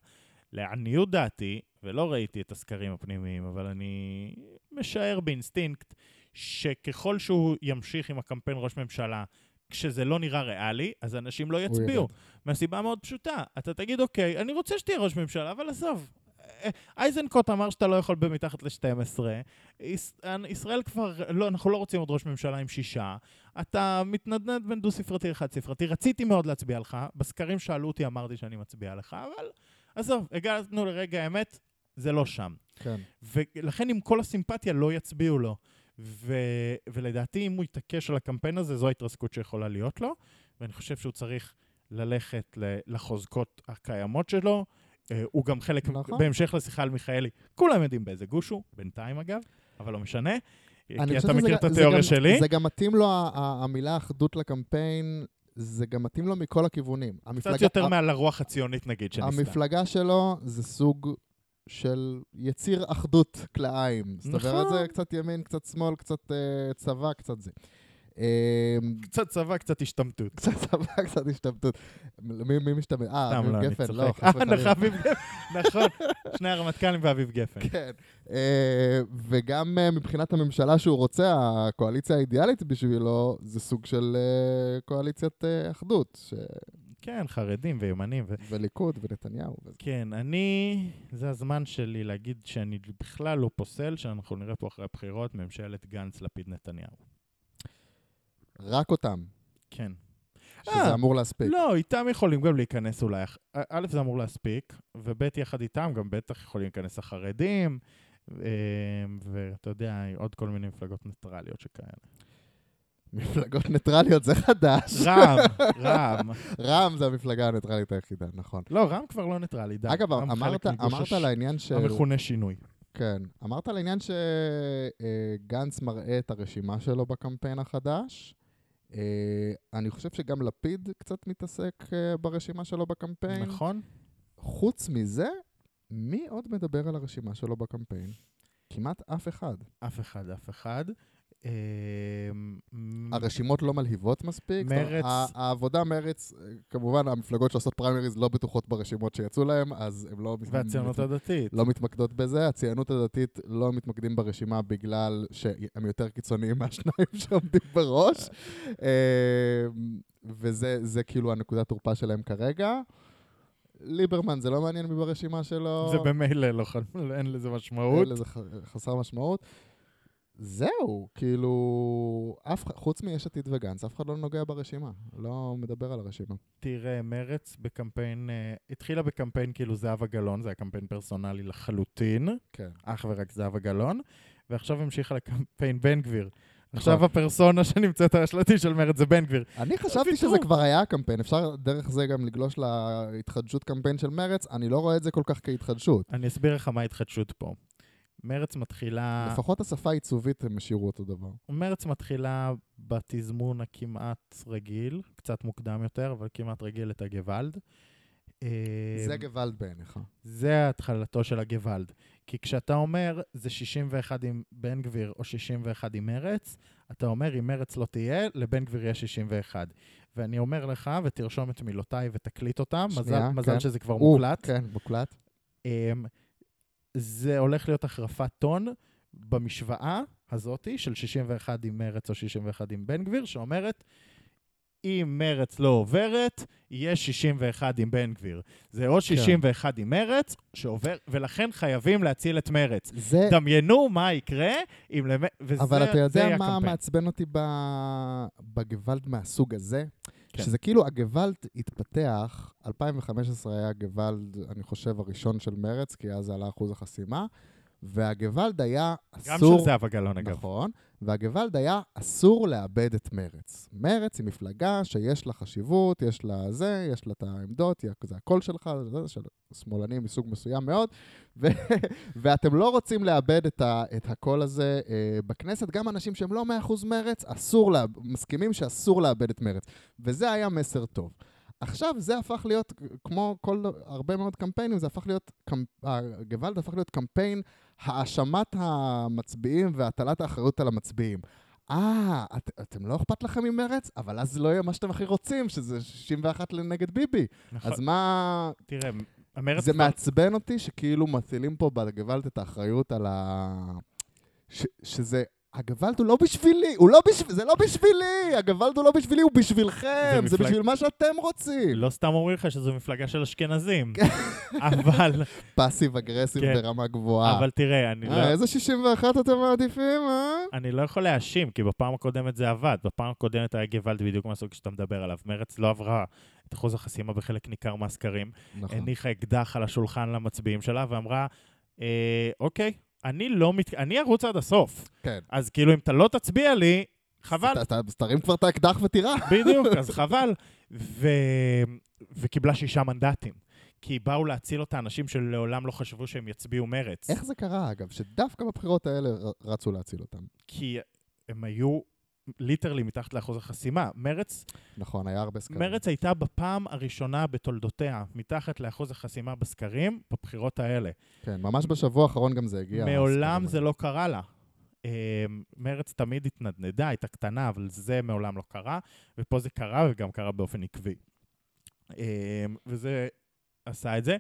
לעניות דעתי, ולא ראיתי את הסקרים הפנימיים, אבל אני משער באינסטינקט, שככל שהוא ימשיך עם הקמפיין ראש ממשלה, כשזה לא נראה ריאלי, אז אנשים לא יצביעו. מהסיבה מאוד פשוטה. אתה תגיד, אוקיי, אני רוצה שתהיה ראש ממשלה, אבל עזוב. אייזנקוט אמר שאתה לא יכול במתחת ל-12. יש, ישראל כבר, לא, אנחנו לא רוצים עוד ראש ממשלה עם שישה. אתה מתנדנד בין דו-ספרתי לחד-ספרתי. רציתי מאוד להצביע לך, בסקרים שאלו אותי, אמרתי שאני מצביע לך, אבל עזוב, הגענו לרגע האמת, זה לא שם. כן. ולכן עם כל הסימפתיה לא יצביעו לו. ו... ולדעתי, אם הוא יתעקש על הקמפיין הזה, זו ההתרסקות שיכולה להיות לו, ואני חושב שהוא צריך ללכת לחוזקות הקיימות שלו. אה, הוא גם חלק, נכון. בהמשך לשיחה על מיכאלי, כולם יודעים באיזה גוש הוא, בינתיים אגב, אבל לא משנה. כי אתה מכיר את זה התיאוריה גם- שלי. זה גם מתאים לו, המילה אחדות לקמפיין, זה גם מתאים לו מכל הכיוונים. קצת המפלגה- יותר ה- מעל הרוח הציונית, נגיד, שניסתה. המפלגה שלו זה סוג של יציר אחדות כלאיים. זאת אומרת, נכון. זה קצת ימין, קצת שמאל, קצת אה, צבא, קצת זה. אה, קצת צבא, קצת השתמטות. קצת צבא, קצת השתמטות. מי משתמט? אה, סתם, לא, אביב אני גפן, לא. חס אה, וחלילה. נכון, אביב נכון. שני הרמטכ"לים ואביב גפן. כן. אה, וגם אה, מבחינת הממשלה שהוא רוצה, הקואליציה האידיאלית בשבילו, זה סוג של אה, קואליציית אה, אחדות. כן, חרדים וימנים. ו... וליכוד ונתניהו. וזה. כן, אני... זה הזמן שלי להגיד שאני בכלל לא פוסל שאנחנו נראה פה אחרי הבחירות ממשלת גנץ-לפיד-נתניהו. רק אותם, כן. שזה אה, אמור להספיק. לא, איתם יכולים גם להיכנס אולי. א- זה אמור להספיק, וב', יחד איתם גם בטח יכולים להיכנס החרדים, אה, ואתה יודע, עוד כל מיני מפלגות ניטרליות שכאלה. מפלגות ניטרליות זה חדש. רע"מ, *laughs* רע"מ. רע"מ זה המפלגה הניטרלית היחידה, נכון. לא, רע"מ כבר לא ניטרלי, די. אגב, רע"מ אמרת, אמרת על העניין של... המכונה שינוי. כן. אמרת על העניין שגנץ מראה את הרשימה שלו בקמפיין החדש. אה, אני חושב שגם לפיד קצת מתעסק אה, ברשימה שלו בקמפיין. נכון? חוץ מזה, מי עוד מדבר על הרשימה שלו בקמפיין? כמעט אף אחד. אף אחד, אף אחד. אה, מ- הרשימות לא מלהיבות מספיק. מרץ- העבודה מרץ, כמובן המפלגות שעושות פריימריז לא בטוחות ברשימות שיצאו להם, אז הם לא... והציונות הדתית. לא מתמקדות בזה. הציונות הדתית לא מתמקדים ברשימה בגלל שהם יותר קיצוניים מהשניים *laughs* שעומדים בראש. אה, וזה זה כאילו הנקודת תורפה שלהם כרגע. ליברמן זה לא מעניין מי ברשימה שלו. זה במילא לא אין לזה משמעות. אין לזה חסר משמעות. זהו, כאילו, אף, אחד- חוץ מיש עתיד וגנץ, אף אחד לא נוגע ברשימה, לא מדבר על הרשימה. תראה, מרץ בקמפיין, אה, התחילה בקמפיין כאילו זהבה גלאון, זה היה קמפיין פרסונלי לחלוטין, כן. אך ורק זהבה גלאון, ועכשיו המשיכה לקמפיין בן גביר. נכון. עכשיו הפרסונה שנמצאת על השלטים של מרץ זה בן גביר. אני חשבתי. שזה כבר היה הקמפיין, אפשר דרך זה גם לגלוש להתחדשות קמפיין של מרץ, אני לא רואה את זה כל כך כהתחדשות. אני אסביר לך מה ההתחדשות פה. מרץ מתחילה... לפחות השפה העיצובית הם השאירו אותו דבר. מרץ מתחילה בתזמון הכמעט רגיל, קצת מוקדם יותר, אבל כמעט רגיל את הגוואלד. אה, זה גוואלד בעיניך. זה התחלתו של הגוואלד. כי כשאתה אומר זה 61 עם בן גביר או 61 עם מרץ, אתה אומר אם מרץ לא תהיה, לבן גביר יהיה 61. ואני אומר לך, ותרשום את מילותיי ותקליט אותם, מזל, שנייה, מזל כן. שזה כבר הוא, מוקלט. כן, מוקלט. זה הולך להיות החרפת טון במשוואה הזאתי של 61 עם מרץ או 61 עם בן גביר, שאומרת, אם מרץ לא עוברת, יהיה 61 עם בן גביר. זה כן. או 61 עם מרץ, שעובר, ולכן חייבים להציל את מרץ. זה, דמיינו מה יקרה אם... למ... וזה אבל אתה יודע מה. מעצבן אותי. בגוואלד מהסוג הזה? כן. שזה כאילו הגוואלד התפתח, 2015 היה הגוואלד, אני חושב, הראשון של מרץ, כי אז עלה אחוז החסימה, והגוואלד היה גם אסור... של זהבה גלאון, אגב. נכון, והגוואלד היה אסור לאבד את מרץ. מרץ היא מפלגה שיש לה חשיבות, יש לה זה, יש לה את העמדות, זה הקול שלך, זה של שמאלנים מסוג מסוים מאוד, *laughs* ו- ואתם לא רוצים לאבד את, ה- את הקול הזה אה, בכנסת. גם אנשים שהם לא 100% מרץ, אסור, לה- מסכימים שאסור לאבד את מרץ. וזה היה מסר טוב. עכשיו זה הפך להיות, כמו כל, הרבה מאוד קמפיינים, זה הפך להיות. הגוואלד הפך להיות קמפיין האשמת המצביעים והטלת האחריות על המצביעים. אה, את, אתם לא אכפת לכם ממרץ? אבל אז לא יהיה מה שאתם הכי רוצים, שזה 61 לנגד ביבי. נכון. אז מה... תראה, המרץ... זה כבר- מעצבן אותי שכאילו מטילים פה בגוואלד את האחריות על ה... ש, שזה... הגוואלד הוא לא בשבילי, הוא לא בשביל... זה לא בשבילי! הגוואלד הוא לא בשבילי, הוא בשבילכם! זה זה, מפלג- בשביל מה שאתם רוצים! לא סתם אומרים לך שזו מפלגה של אשכנזים. אבל, פאסיב אגרסיב כן. ברמה גבוהה. אבל תראה, אני לא... אה, איזה 61 אתם מעדיפים, אה? אני לא יכול להאשים, כי בפעם הקודמת זה עבד. בפעם הקודמת היה גוואלד בדיוק מהסוג שאתה מדבר עליו. מרץ לא עברה את אחוז החסימה בחלק ניכר מהסקרים. נכון. הניחה אקדח על השולחן למצביעים שלה ואמרה, אה, אוקיי, אני לא מת... אני ארוץ עד הסוף. כן. אז כאילו, אם אתה לא תצביע לי, חבל. ת- תרים כבר את האקדח ותירה. בדיוק, *laughs* אז חבל. ו... וקיבלה שישה מנדטים. כי באו להציל אותה אנשים שלעולם לא חשבו שהם יצביעו מרץ. איך זה קרה, אגב, שדווקא בבחירות האלה רצו להציל אותם? כי הם היו ליטרלי מתחת לאחוז החסימה. מרץ, נכון, היה הרבה סקרים. מרץ הייתה בפעם הראשונה בתולדותיה מתחת לאחוז החסימה בסקרים בבחירות האלה. כן, ממש בשבוע האחרון גם זה הגיע. מעולם זה לא קרה לה. אה, מרץ תמיד התנדנדה, הייתה קטנה, אבל זה מעולם לא קרה, ופה זה קרה, וגם קרה באופן עקבי. אה, וזה עשה את זה.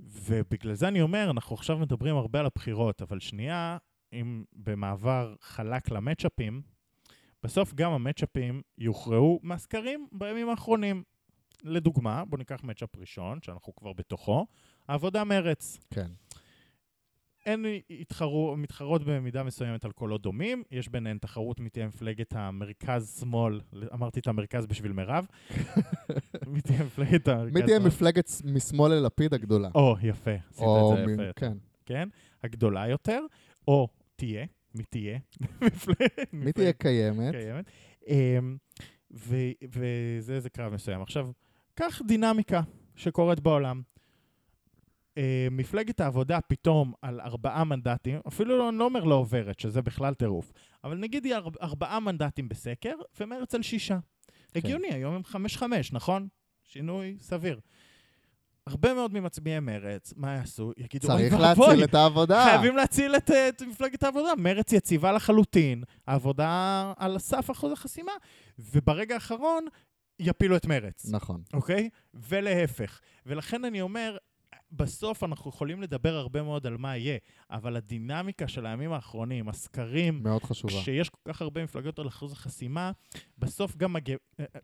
ובגלל זה אני אומר, אנחנו עכשיו מדברים הרבה על הבחירות, אבל שנייה, אם במעבר חלק למצ'אפים, בסוף גם המצ'אפים יוכרעו מהסקרים בימים האחרונים. לדוגמה, בואו ניקח מצ'אפ ראשון, שאנחנו כבר בתוכו, העבודה מרץ. כן. הן התחרו, מתחרות במידה מסוימת על קולות דומים, יש ביניהן תחרות מי תהיה מפלגת המרכז-שמאל, אמרתי את המרכז בשביל מירב, *laughs* מי תהיה מפלגת המרכז מי תהיה מפלגת משמאל ללפיד הגדולה? או, יפה, עשית את זה יפה, כן. כן? הגדולה יותר, או תהיה, מי תהיה? *laughs* מי תהיה קיימת? קיימת. אמ, וזה איזה קרב מסוים. עכשיו, קח דינמיקה שקורית בעולם. אה, מפלגת העבודה פתאום על ארבעה מנדטים, אפילו לא, אני לא אומר לא עוברת, שזה בכלל טירוף, אבל נגיד היא ארבע, ארבעה מנדטים בסקר, ומרץ על שישה. כן. הגיוני, היום הם חמש-חמש, נכון? שינוי סביר. הרבה מאוד ממצביעי מרץ, מה יעשו? יגידו, צריך להציל את העבודה. חייבים להציל את, את מפלגת העבודה. מרץ יציבה לחלוטין, העבודה על סף אחוז החסימה, וברגע האחרון יפילו את מרץ. נכון. אוקיי? ולהפך. ולכן אני אומר, בסוף אנחנו יכולים לדבר הרבה מאוד על מה יהיה, אבל הדינמיקה של הימים האחרונים, הסקרים, מאוד חשובה. כשיש כל כך הרבה מפלגות על אחוז החסימה, בסוף גם, מג...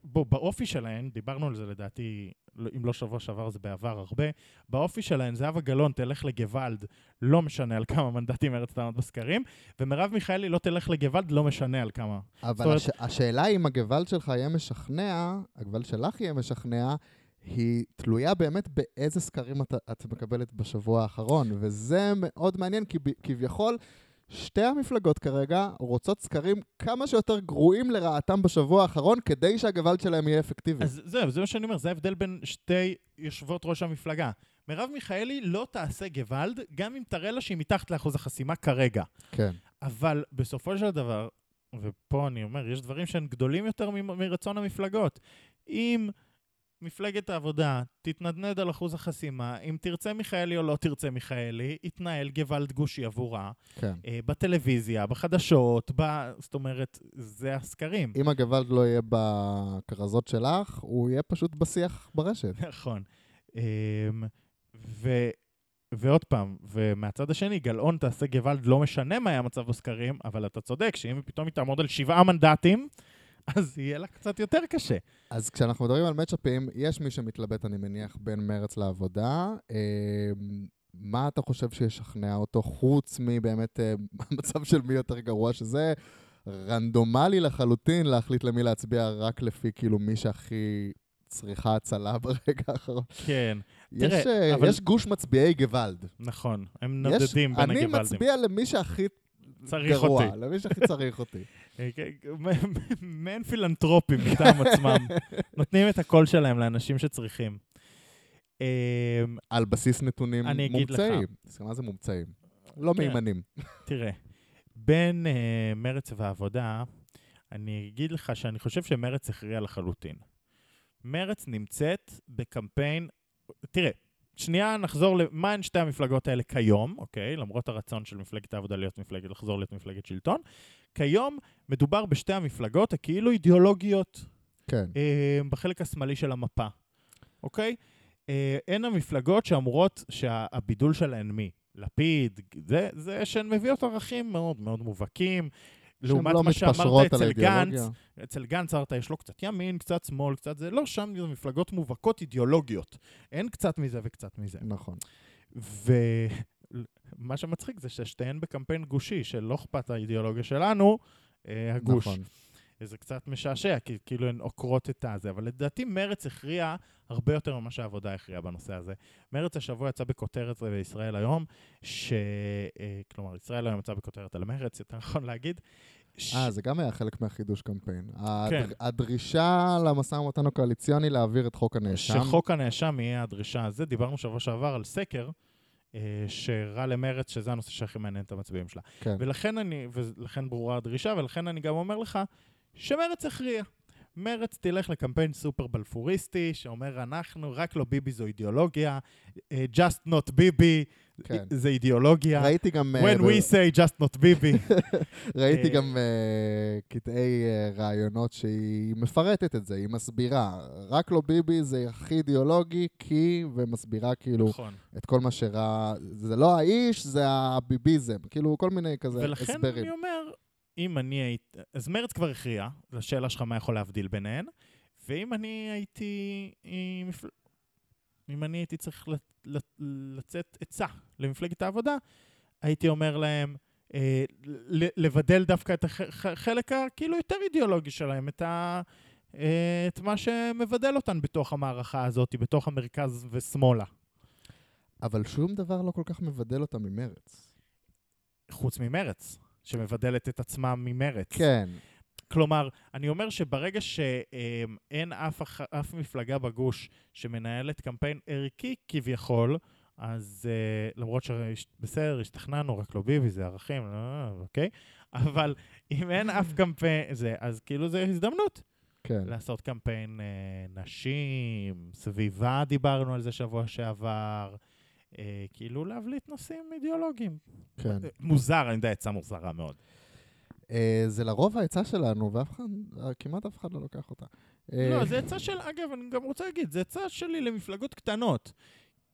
בוא, באופי שלהן, דיברנו על זה לדעתי, לא- אם לא שבוע שעבר זה בעבר הרבה, באופי שלהן, זהבה גלאון תלך לגוואלד, לא משנה על כמה מנדטים מרצ תעמוד בסקרים, ומרב מיכאלי לא תלך לגוואלד, לא משנה על כמה. אבל אומרת- הש... השאלה אם הגוואלד שלך יהיה משכנע, הגוואלד שלך יהיה משכנע, היא תלויה באמת באיזה סקרים את, את מקבלת בשבוע האחרון, וזה מאוד מעניין, כי כביכול שתי המפלגות כרגע רוצות סקרים כמה שיותר גרועים לרעתם בשבוע האחרון, כדי שהגוואלד שלהם יהיה אפקטיבי. אז זהו, זה מה שאני אומר, זה ההבדל בין שתי יושבות ראש המפלגה. מרב מיכאלי לא תעשה גוואלד, גם אם תראה לה שהיא מתחת לאחוז החסימה כרגע. כן, אבל בסופו של דבר, ופה אני אומר, יש דברים שהם גדולים יותר מ- מרצון המפלגות. אם מפלגת העבודה תתנדנד על אחוז החסימה, אם תרצה מיכאלי או לא תרצה מיכאלי, יתנהל גוואלד גושי עבורה, כן. אה, בטלוויזיה, בחדשות, ב... זאת אומרת, זה הסקרים. אם הגוואלד לא יהיה בכרזות שלך, הוא יהיה פשוט בשיח ברשת. *laughs* נכון. אמ, ו... ועוד פעם, ומהצד השני, גלאון תעשה גוואלד, לא משנה מה היה המצב בסקרים, אבל אתה צודק, שאם פתאום היא תעמוד על שבעה מנדטים, אז יהיה לה קצת יותר קשה. אז כשאנחנו מדברים על מצ'אפים, יש מי שמתלבט, אני מניח, בין מרץ לעבודה. אה, מה אתה חושב שישכנע אותו, חוץ מבאמת אה, המצב של מי יותר גרוע, שזה רנדומלי לחלוטין להחליט למי להצביע רק לפי כאילו מי שהכי צריכה הצלה *laughs* ברגע האחרון. כן, יש, תראה, אה, אבל- יש גוש מצביעי גוואלד. נכון, הם יש- נודדים בין אני הגוואלדים. מצביע למי שהכי צריך גרוע, אותי. למי שהכי צריך אותי. *laughs* אה, כן, מעין פילנטרופים מטעם עצמם. *laughs* נותנים את הקול שלהם לאנשים שצריכים. אמ, על בסיס נתונים אני אגיד לך. מומצאים. מה זה מומצאים? לא כן. מהימנים. *laughs* תראה, בין uh, מרץ והעבודה, אני אגיד לך שאני חושב שמרץ הכריע לחלוטין. מרץ נמצאת בקמפיין, תראה, שנייה נחזור למה הן שתי המפלגות האלה כיום, אוקיי? למרות הרצון של מפלגת העבודה להיות מפלגת, לחזור להיות מפלגת שלטון. כיום מדובר בשתי המפלגות הכאילו אידיאולוגיות כן. אה, בחלק השמאלי של המפה, אוקיי? אה, הן המפלגות שאמורות שהבידול שלהן מי? לפיד, זה, זה שהן מביאות ערכים מאוד מאוד מובהקים. לעומת לא מה שאמרת אצל. גנץ, אצל גנץ אמרת, יש לו קצת ימין, קצת שמאל, קצת זה, לא, שם זה מפלגות מובהקות אידיאולוגיות. אין קצת מזה וקצת מזה. נכון. ומה *laughs* שמצחיק זה ששתיהן בקמפיין גושי, שלא אכפת האידיאולוגיה שלנו, אה, הגוש. נכון. זה קצת משעשע, כי כאילו הן עוקרות את הזה, אבל לדעתי מרץ הכריע הרבה יותר ממה שהעבודה הכריעה בנושא הזה. מרץ השבוע יצא בכותרת בישראל היום, ש... אה, כלומר, ישראל היום יצא בכותרת על מרץ, יותר נכון להגיד. ש... אה, זה גם היה חלק מהחידוש קמפיין. כן. הדרישה למשא ומתן הקואליציוני להעביר את חוק הנאשם. שחוק הנאשם יהיה הדרישה הזה. דיברנו שבוע שעבר על סקר, אה, שהראה למרץ שזה הנושא שהכי מעניין את המצביעים שלה. כן. ולכן אני, ולכן ברורה הדרישה, ולכן אני גם אומר לך שמרץ הכריע. מרץ תלך לקמפיין סופר בלפוריסטי, שאומר אנחנו, רק לא ביבי זו אידיאולוגיה, אה, just not ביבי, כן. זה אידיאולוגיה. ראיתי גם... אה, When ב- we say just not ביבי. *laughs* ראיתי אה, גם אה, קטעי אה, רעיונות שהיא מפרטת את זה, היא מסבירה. רק לא ביבי זה הכי אידיאולוגי, כי... ומסבירה כאילו נכון. את כל מה שרע... זה לא האיש, זה הביביזם. כאילו, כל מיני כזה ולכן הסברים. אני אומר, אם אני הייתי... אז מרץ כבר הכריע, לשאלה שלך מה יכול להבדיל ביניהן, ואם אני הייתי... מפל- אם אני הייתי צריך לצאת עצה למפלגת העבודה, הייתי אומר להם, אה, לבדל דווקא את החלק הכאילו יותר אידיאולוגי שלהם, את, ה, אה, את מה שמבדל אותן בתוך המערכה הזאת, בתוך המרכז ושמאלה. אבל שום דבר לא כל כך מבדל אותה ממרץ. חוץ ממרץ, שמבדלת את עצמה ממרץ. כן. כלומר, אני אומר שברגע שאין אף, אף מפלגה בגוש שמנהלת קמפיין ערכי כביכול, אז uh, למרות שבסדר, השתכנענו, רק לא ביבי, זה ערכים, לא, אוקיי? אבל אם אין אף *laughs* קמפיין, זה, אז כאילו זה הזדמנות. כן. לעשות קמפיין uh, נשים, סביבה, דיברנו על זה שבוע שעבר. Uh, כאילו להבליט נושאים אידיאולוגיים. כן. מוזר, אני יודע, עצה מוזרה מאוד. אה, זה לרוב העצה שלנו, ואף אחד, אה, כמעט אף אחד לא לוקח אותה. אה, לא, זה עצה של, אגב, אני גם רוצה להגיד, זה עצה שלי למפלגות קטנות.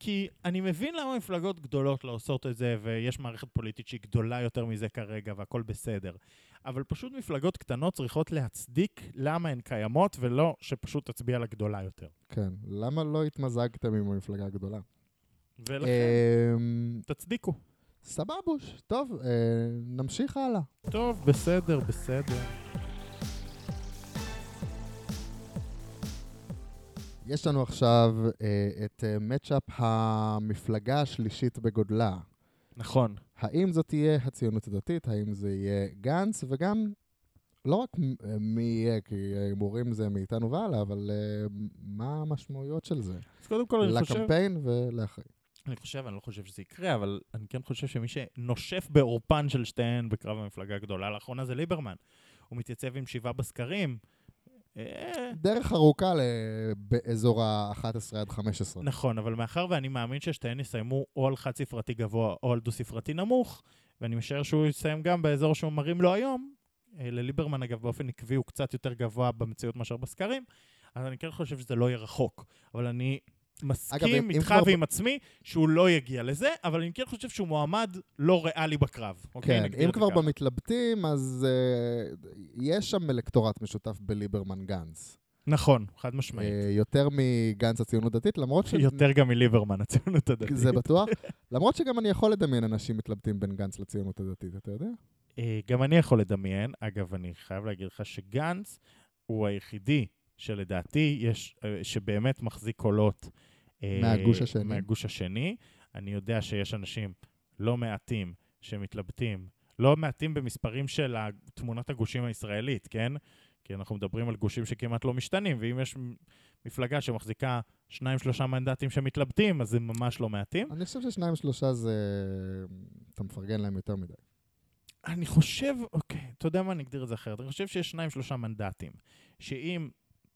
כי אני מבין למה מפלגות גדולות לא עושות את זה, ויש מערכת פוליטית שהיא גדולה יותר מזה כרגע, והכל בסדר. אבל פשוט מפלגות קטנות צריכות להצדיק למה הן קיימות, ולא שפשוט תצביע לגדולה יותר. כן, למה לא התמזגתם עם המפלגה הגדולה? ולכן, אמ, תצדיקו. סבבוש, טוב, אה, נמשיך הלאה. טוב, בסדר, בסדר. יש לנו עכשיו אה, את אה, מצ'אפ המפלגה השלישית בגודלה. נכון. האם זאת תהיה הציונות הדתית, האם זה יהיה גנץ, וגם לא רק אה, מי יהיה, כי הימורים זה מאיתנו והלאה, אבל אה, מה המשמעויות של זה? אז קודם כל, אני חושב... לקמפיין ולאחרי. אני חושב, אני לא חושב שזה יקרה, אבל אני כן חושב שמי שנושף בעורפן של שתיהן בקרב המפלגה הגדולה לאחרונה זה ליברמן. הוא מתייצב עם שבעה בסקרים. אה, דרך ארוכה באזור ה-11 עד 15. נכון, אבל מאחר ואני מאמין ששתיהן יסיימו או על חד-ספרתי גבוה או על דו-ספרתי נמוך, ואני משער שהוא יסיים גם באזור שהוא מרים לו היום, אה, לליברמן אגב באופן עקבי הוא קצת יותר גבוה במציאות מאשר בסקרים, אז אני כן חושב שזה לא יהיה רחוק. אבל אני מסכים אגב, איתך כבר ועם עצמי שהוא לא יגיע לזה, אבל אני כן חושב שהוא מועמד לא ריאלי בקרב. אוקיי? כן, נגדיר אם כבר ככה. במתלבטים, אז uh, יש שם אלקטורט משותף בליברמן-גנץ. נכון, חד משמעית. Uh, יותר מגנץ הציונות דתית, למרות ש... יותר גם מליברמן, הציונות הדתית. זה בטוח. *laughs* למרות שגם אני יכול לדמיין אנשים מתלבטים בין גנץ לציונות הדתית, אתה יודע? אה, גם אני יכול לדמיין. אגב, אני חייב להגיד לך שגנץ הוא היחידי שלדעתי יש, שבאמת מחזיק קולות. אה, מהגוש השני. מהגוש השני. אני יודע שיש אנשים לא מעטים שמתלבטים, לא מעטים במספרים של תמונת הגושים הישראלית, כן? כי אנחנו מדברים על גושים שכמעט לא משתנים, ואם יש מפלגה שמחזיקה שניים, שלושה מנדטים שמתלבטים, אז זה ממש לא מעטים. אני חושב ששניים שלושה זה... אתה מפרגן להם יותר מדי. אני חושב, אוקיי, אתה יודע מה, אני אגדיר את זה אחרת. אני חושב שיש שניים, שלושה מנדטים, שאם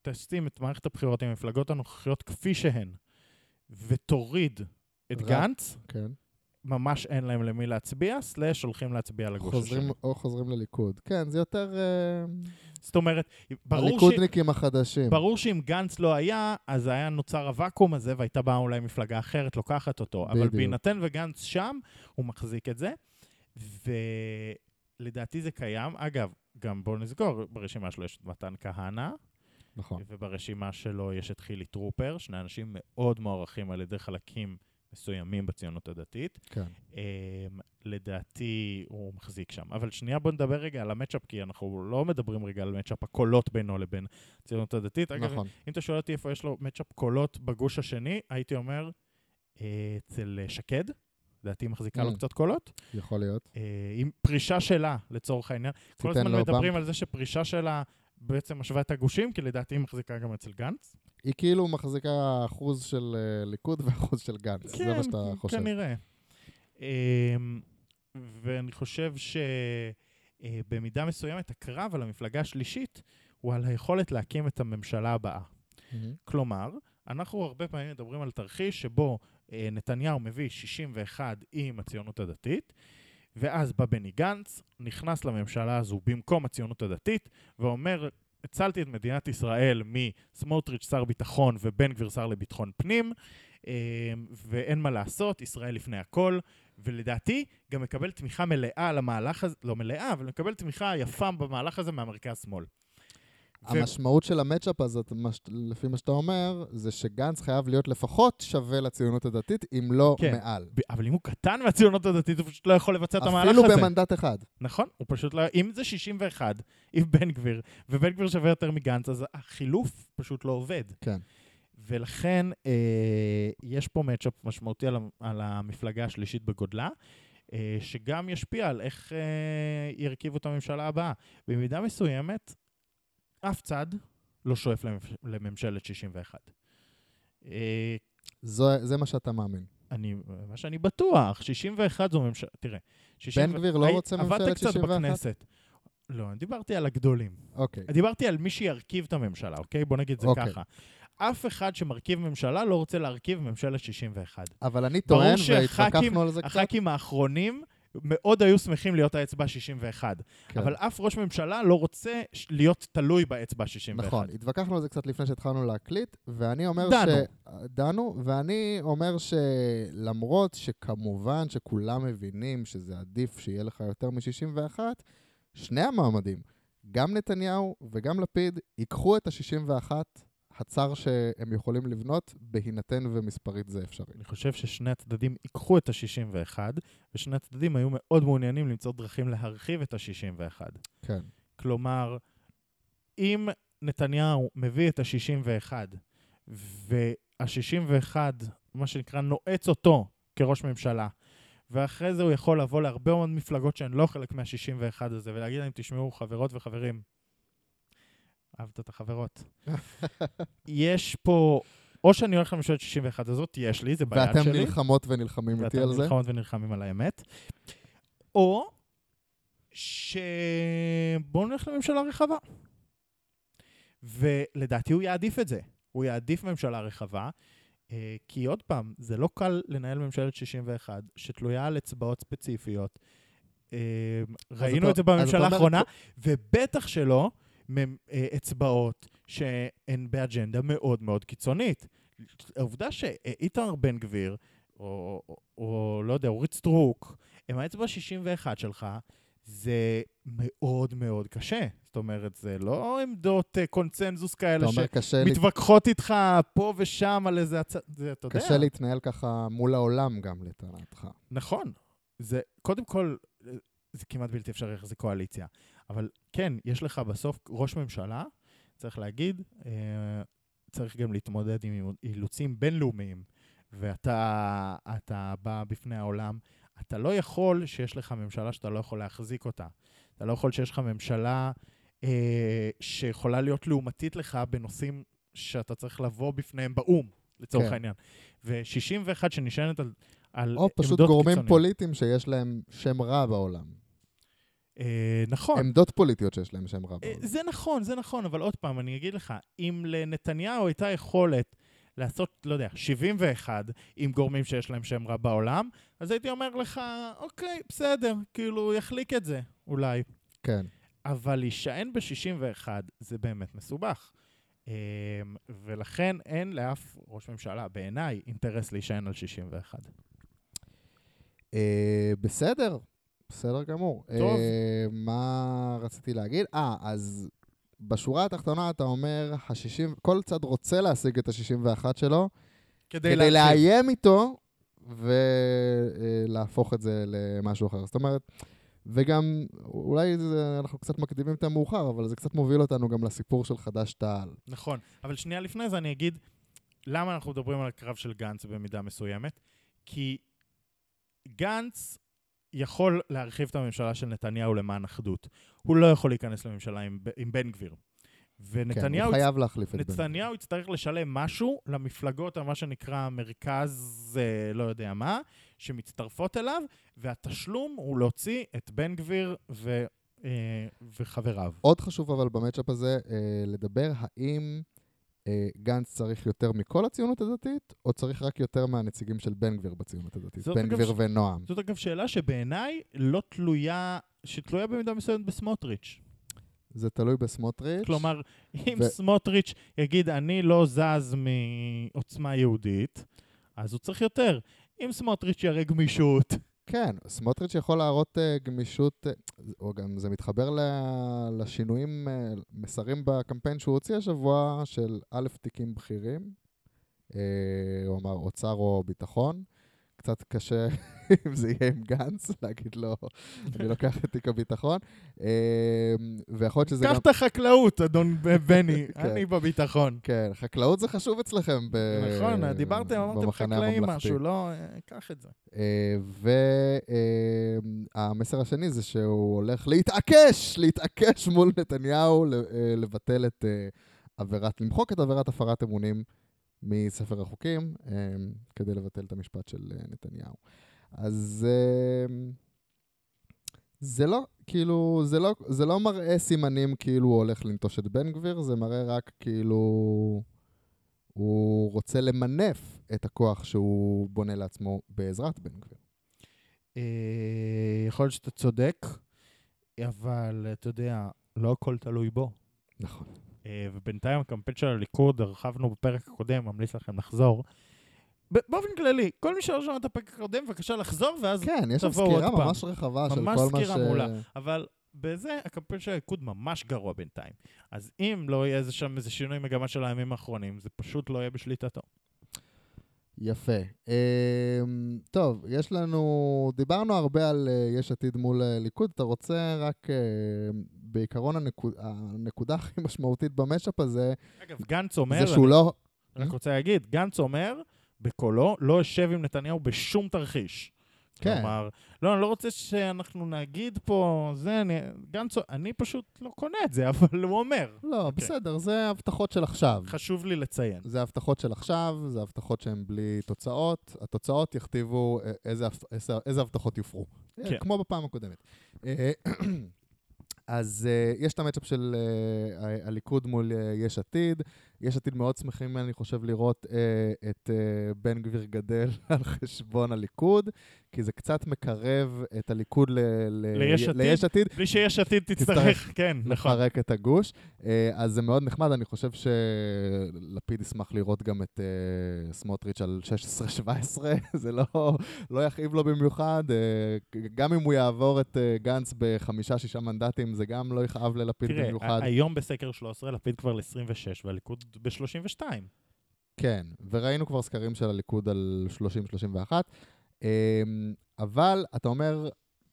תשים את מערכת הבחירות עם המפלגות הנוכחיות כפי שהן, ותוריד את רק- גנץ, כן. ממש אין להם למי להצביע, סלאש הולכים להצביע לגוש חוזרים, השני. או חוזרים לליכוד. כן, זה יותר... אה, זאת אומרת, ברור, ש... הליכודניקים החדשים. ברור שאם גנץ לא היה, אז היה נוצר הוואקום הזה, והייתה באה אולי מפלגה אחרת לוקחת אותו. אבל בדיוק. בהינתן וגנץ שם, הוא מחזיק את זה. ולדעתי זה קיים. אגב, גם בואו נסגור, ברשימה שלו יש מתן כהנא, נכון. וברשימה שלו יש את חילי טרופר, שני אנשים מאוד מוערכים על ידי חלקים מסוימים בציונות הדתית. כן. Um, לדעתי הוא מחזיק שם. אבל שנייה בוא נדבר רגע על המצ'אפ, כי אנחנו לא מדברים רגע על מצ'אפ הקולות בינו לבין הציונות הדתית. אגב, נכון. אם אתה שואל אותי איפה יש לו מצ'אפ קולות בגוש השני, הייתי אומר אה, אצל שקד, לדעתי מחזיקה לו Mm. קצת קולות. יכול להיות. אה, עם פרישה שלה, לצורך העניין. כל הזמן לו מדברים באמפ. על זה שפרישה שלה בעצם משווה את הגושים, כי לדעתי היא מחזיקה גם אצל גנץ. היא כאילו מחזיקה אחוז של אה, ליכוד ואחוז של גנץ. זה מה שאתה חושב. כן, כנראה. אמ, ואני חושב שבמידה מסוימת הקרב על המפלגה השלישית הוא על היכולת להקים את הממשלה הבאה. מהמם. כלומר, אנחנו הרבה פעמים מדברים על תרחיש שבו אה, נתניהו מביא 61 עם הציונות הדתית, ואז בא בני גנץ, נכנס לממשלה הזו במקום הציונות הדתית, ואומר, הצלתי את מדינת ישראל מסמוטריץ' שר ביטחון ובן גביר שר לביטחון פנים, אה, ואין מה לעשות, ישראל לפני הכל, ולדעתי גם מקבל תמיכה מלאה על המהלך הזה, לא מלאה, אבל מקבל תמיכה יפה במהלך הזה מהמרכז-שמאל. המשמעות של המצ'אפ הזה, לפי מה שאתה אומר, זה שגנץ חייב להיות לפחות שווה לציונות הדתית, אם לא כן. מעל. אבל אם הוא קטן מהציונות הדתית, הוא פשוט לא יכול לבצע את המהלך אפילו הזה. במנדט אחד. נכון, הוא פשוט לא... אם זה 61 עם בן גביר, ובן גביר שווה יותר מגנץ, אז החילוף פשוט לא עובד. כן. ולכן אה, יש פה מצ'אפ משמעותי על, על המפלגה השלישית בגודלה, אה, שגם ישפיע על איך אה, ירכיבו את הממשלה הבאה. במידה מסוימת, אף צד לא שואף לממש, לממשלת 61. אה, זו, זה מה שאתה מאמין. אני, מה שאני בטוח, 61 זו ממשלה, תראה. 60 בן גביר לא הי- רוצה עבדת ממשלת קצת 61? בכנסת. לא, אני דיברתי על הגדולים. אוקיי. דיברתי על מי שירכיב את הממשלה, אוקיי? בוא נגיד את זה אוקיי. ככה. אף אחד שמרכיב ממשלה לא רוצה להרכיב ממשלת 61. אבל אני ברור טוען, שהח"כים- והתווכחנו על זה קצת. הח"כים האחרונים מאוד היו שמחים להיות האצבע 61, כן. אבל אף ראש ממשלה לא רוצה להיות תלוי באצבע 61. נכון, התווכחנו על זה קצת לפני שהתחלנו להקליט, ואני אומר דנו. ש... דנו. ואני אומר שלמרות שכמובן שכולם מבינים שזה עדיף שיהיה לך יותר מ-61, שני המועמדים, גם נתניהו וגם לפיד, ייקחו את ה-61 הצר שהם יכולים לבנות, בהינתן ומספרית זה אפשרי. אני חושב ששני הצדדים ייקחו את ה-61, ושני הצדדים היו מאוד מעוניינים למצוא דרכים להרחיב את ה-61. כן. כלומר, אם נתניהו מביא את ה-61, וה-61, מה שנקרא, נועץ אותו כראש ממשלה, ואחרי זה הוא יכול לבוא להרבה מאוד מפלגות שהן לא חלק מה-61 הזה, ולהגיד להם, תשמעו, חברות וחברים, אהבת את החברות. *laughs* יש פה, או שאני הולך לממשלת 61 הזאת, יש לי, זה ביד ואתם שלי. נלחמות ונלחמים איתי ואתם על זה? נלחמות ונלחמים על האמת. או שבואו נלך לממשלה רחבה. ולדעתי הוא יעדיף את זה. הוא יעדיף ממשלה רחבה, אה, כי עוד פעם, זה לא קל לנהל ממשלת 61 שתלויה על אצבעות ספציפיות. אה, ראינו את זה בממשלה האחרונה, ובטח שלא אצבעות שהן באג'נדה מאוד מאוד קיצונית. העובדה שאיתמר בן גביר, או, או, או לא יודע, אורית סטרוק, הם האצבע 61 שלך, זה מאוד מאוד קשה. זאת אומרת, זה לא עמדות אה, קונצנזוס כאלה קשה, לי, שמתווכחות איתך פה ושם על איזה הצ... זה, אתה יודע. קשה להתנהל ככה מול העולם גם, לטענתך. נכון. זה, קודם כל, אה, זה כמעט בלתי אפשרי איך זה קואליציה. אבל כן, יש לך בסוף ראש ממשלה, צריך להגיד, אה, צריך גם להתמודד עם אילוצים בינלאומיים, ואתה אתה בא בפני העולם, אתה לא יכול שיש לך ממשלה שאתה לא יכול להחזיק אותה. אתה לא יכול שיש לך ממשלה אה, שיכולה להיות לעומתית לך בנושאים שאתה צריך לבוא בפניהם באו"ם, לצורך כן. העניין. ו-61 שנשענת על, על או פשוט עמדות גורמים קיצוניות. פוליטיים שיש להם שם רע בעולם. אה, נכון. עמדות פוליטיות שיש להם שם רע אה. זה נכון, זה נכון, אבל עוד פעם, אני אגיד לך, אם לנתניהו הייתה יכולת לעשות, לא יודע, 71 עם גורמים שיש להם שם רע בעולם, אז הייתי אומר לך, אוקיי, בסדר, כאילו, יחליק את זה, אולי. כן. אבל להישען ב-61 זה באמת מסובך. אמ, ולכן אין לאף ראש ממשלה, בעיניי, אינטרס להישען על 61. אה, בסדר, בסדר גמור. טוב. אה, מה רציתי להגיד? אה, אז בשורה התחתונה אתה אומר, ה-60, כל צד רוצה להשיג את ה-61 שלו, כדי, כדי. לאיים איתו ולהפוך את זה למשהו אחר. זאת אומרת, וגם, אולי זה, אנחנו קצת מקדימים את המאוחר, אבל זה קצת מוביל אותנו גם לסיפור של חד"ש-תע"ל. נכון. אבל שנייה לפני זה אני אגיד, למה אנחנו מדברים על הקרב של גנץ במידה מסוימת? כי גנץ יכול להרחיב את הממשלה של נתניהו למען אחדות. הוא לא יכול להיכנס לממשלה עם, עם בן גביר. כן, ונתניהו הוא חייב להחליף את בן. נתניהו יצטרך לשלם משהו למפלגות, מה שנקרא מרכז, אה, לא יודע מה, שמצטרפות אליו, והתשלום הוא להוציא את בן גביר ו, אה, וחבריו. עוד חשוב אבל במצ'אפ הזה אה, לדבר האם גנץ צריך יותר מכל הציונות הדתית, או צריך רק יותר מהנציגים של בן גביר בציונות הדתית? בן גביר ש- ונועם. זאת אגב שאלה שבעיניי לא תלויה, שתלויה במידה מסוימת בסמוטריץ'. זה תלוי בסמוטריץ'. כלומר, אם ו- סמוטריץ' יגיד, אני לא זז מעוצמה יהודית, אז הוא צריך יותר. אם סמוטריץ' יראה גמישות, כן, סמוטריץ' יכול להראות אה, גמישות, אה, או גם זה מתחבר ל- לשינויים, אה, מסרים בקמפיין שהוא הוציא השבוע של א', תיקים בכירים, אה, הוא אמר אוצר או ביטחון. קצת קשה *laughs* אם זה יהיה עם גנץ, להגיד לו, אני לוקח את תיק הביטחון. אה, ויכול להיות שזה גם... קח את החקלאות, אדון *laughs* בני, כן. אני בביטחון. כן, חקלאות זה חשוב אצלכם ב... נכון, דיברתם, אמרתם חקלאים. משהו, לא, אה, קח את זה. והמסר השני זה שהוא הולך להתעקש, להתעקש מול נתניהו אה, לבטל את אה, עבירת, למחוק את עבירת הפרת אמונים מספר החוקים אה, כדי לבטל את המשפט של אה, נתניהו. אז אה, זה לא, כאילו, זה לא, זה לא מראה סימנים כאילו הוא הולך לנטוש את בן גביר, זה מראה רק כאילו הוא רוצה למנף את הכוח שהוא בונה לעצמו בעזרת בן גביר. אה, יכול להיות שאתה צודק, אבל אתה יודע, לא הכל תלוי בו. נכון. אה, ובינתיים הקמפיין של הליכוד, הרחבנו בפרק הקודם, ממליץ לכם לחזור. באופן כללי, כל מי שלא שמע את הפרק הקודם, בבקשה לחזור, ואז... כן, יש שם תבואו עוד סקירה פעם. ממש רחבה של כל מה ממש ש... סקירה מעולה. אבל בזה הקמפיין של הליכוד ממש גרוע בינתיים. אז אם לא יהיה איזה שם איזה שינוי מגמה של הימים האחרונים, זה פשוט לא יהיה בשליטתו. יפה. אמ, טוב, יש לנו, דיברנו הרבה על אה, יש עתיד מול אה, ליכוד, אתה רוצה רק, אה, בעיקרון הנקוד, הנקודה הכי משמעותית במשאפ הזה, אגב, גנץ אומר, זה שהוא לא... אני רק רוצה להגיד, גנץ אומר בקולו, לא אשב עם נתניהו בשום תרחיש. כן. כלומר, לא, אני לא רוצה שאנחנו נגיד פה, זה, אני, גנץ, אני פשוט לא קונה את זה, *laughs* אבל הוא אומר. לא, בסדר, זה הבטחות של עכשיו. חשוב לי לציין. זה הבטחות של עכשיו, זה הבטחות שהן בלי תוצאות. התוצאות יכתיבו אה, איזה, איזה, איזה הבטחות יופרו. אה, כן. כמו בפעם הקודמת. אז אה, יש את המצ'אפ של ה- הליכוד מול אה, יש עתיד. יש עתיד מאוד שמחים, אני חושב, לראות אה, את אה, בן גביר גדל *laughs* על חשבון הליכוד, כי זה קצת מקרב את הליכוד ל- ל- ליש עתיד? ליש עתיד. בלי שיש עתיד תצטרך כן, נכון. לפרק את הגוש. אה, אז זה מאוד נחמד, אני חושב שלפיד ישמח לראות גם את אה, סמוטריץ' על 16-17, *laughs* זה לא, לא יכאיב לו במיוחד. אה, גם אם הוא יעבור את אה, גנץ בחמישה-שישה מנדטים, זה גם לא יכאב ללפיד תראה, במיוחד. ה- היום בסקר 13, לפיד כבר ל-26 והליכוד ב-32. כן, וראינו כבר סקרים של הליכוד על 30-31. אמ, אבל אתה אומר,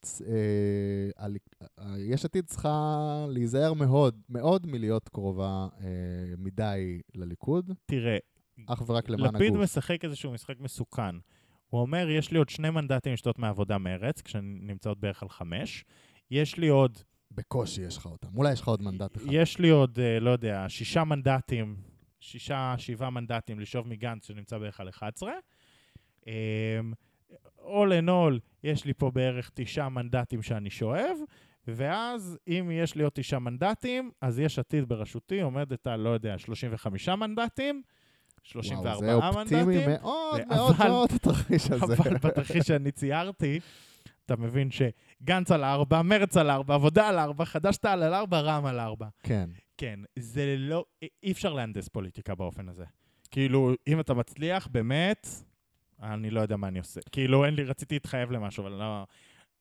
אה, אה, יש עתיד צריכה להיזהר מאוד, מאוד מלהיות קרובה אה, מדי לליכוד, תראה, אך ורק למען לפיד הגוש. משחק איזשהו משחק מסוכן. הוא אומר, יש לי עוד שני מנדטים לשתות מעבודה מרץ, כשנמצאות בערך על חמש. יש לי עוד, בקושי יש לך אותם. אולי יש לך עוד מנדט אחד. יש לי עוד, לא יודע, שישה מנדטים, שישה, שבעה מנדטים לשאוב מגנץ, שנמצא בערך על 11. All in all, יש לי פה בערך תשעה מנדטים שאני שואב, ואז אם יש לי עוד תשעה מנדטים, אז יש עתיד בראשותי עומדת על, לא יודע, 35 מנדטים, 34 וואו, זה אופטימי מנדטים. מאוד מאוד מאוד, התרחיש הזה. אבל בתרחיש שאני ציירתי, אתה מבין שגנץ על ארבע, מרץ על ארבע, עבודה על ארבע, חד"ש תע"ל על ארבע, רע"מ על ארבע. כן. כן, זה לא, אי אפשר להנדס פוליטיקה באופן הזה. כאילו, אם אתה מצליח, באמת, אני לא יודע מה אני עושה. כאילו, אין לי, רציתי להתחייב למשהו, אבל לא,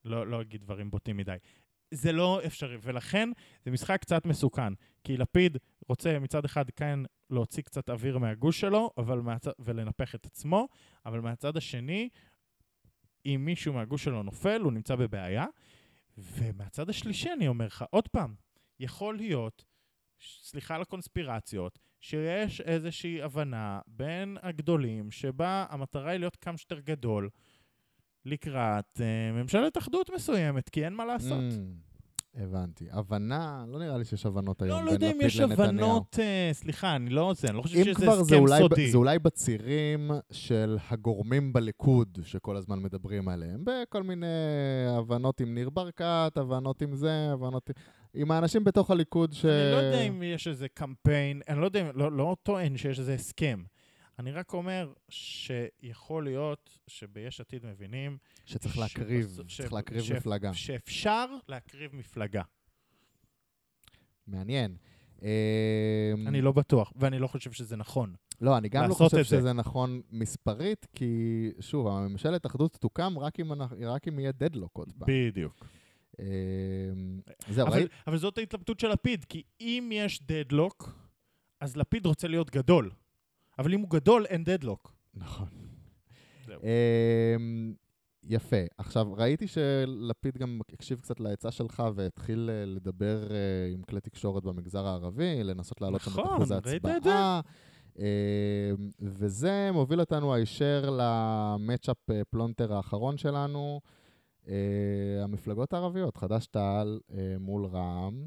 לא, לא אגיד דברים בוטים מדי. זה לא אפשרי, ולכן זה משחק קצת מסוכן. כי לפיד רוצה מצד אחד כן להוציא קצת אוויר מהגוש שלו, אבל מהצד, ולנפח את עצמו, אבל מהצד השני, אם מישהו מהגוש שלו נופל, הוא נמצא בבעיה. ומהצד השלישי אני אומר לך, עוד פעם, יכול להיות, סליחה על הקונספירציות, שיש איזושהי הבנה בין הגדולים, שבה המטרה היא להיות כמה שיותר גדול לקראת אה, ממשלת אחדות מסוימת, כי אין מה לעשות. Mm, הבנתי. הבנה, לא נראה לי שיש הבנות היום לא, בין לא לפיד יודע. אם יש הבנות, אה, סליחה, אני לא זה, אני לא חושב שזה כבר זה הסכם אולי, סודי. זה אולי בצירים של הגורמים בליכוד שכל הזמן מדברים עליהם, בכל מיני הבנות עם ניר ברקת, הבנות עם זה, הבנות עם... עם האנשים בתוך הליכוד ש... אני לא יודע אם יש איזה קמפיין, אני לא יודע, לא, לא טוען שיש איזה הסכם. אני רק אומר שיכול להיות שביש עתיד מבינים שצריך ש- להקריב, ש- צריך להקריב ש- מפלגה. שאפשר להקריב מפלגה. מעניין. אמ, אני לא בטוח, ואני לא חושב שזה נכון. לא, אני גם לא חושב את זה. שזה נכון מספרית, כי שוב, הממשלת אחדות תוקם רק אם, אנחנו- רק אם יהיה דדלוק עוד פעם. בדיוק. אמ, זהו, אבל? אבל זאת ההתלבטות של לפיד, כי אם יש דדלוק, אז לפיד רוצה להיות גדול. אבל אם הוא גדול, אין דדלוק. נכון. אמ, יפה. עכשיו, ראיתי שלפיד גם הקשיב קצת לעצה שלך והתחיל אה, לדבר אה, עם כלי תקשורת במגזר הערבי, לנסות להעלות שם את נכון, אחוז ההצבעה. אמ, וזה מוביל אותנו הישר למצ'אפ אה, פלונטר האחרון שלנו, המפלגות הערביות, חד"ש-תע"ל מול רע"מ,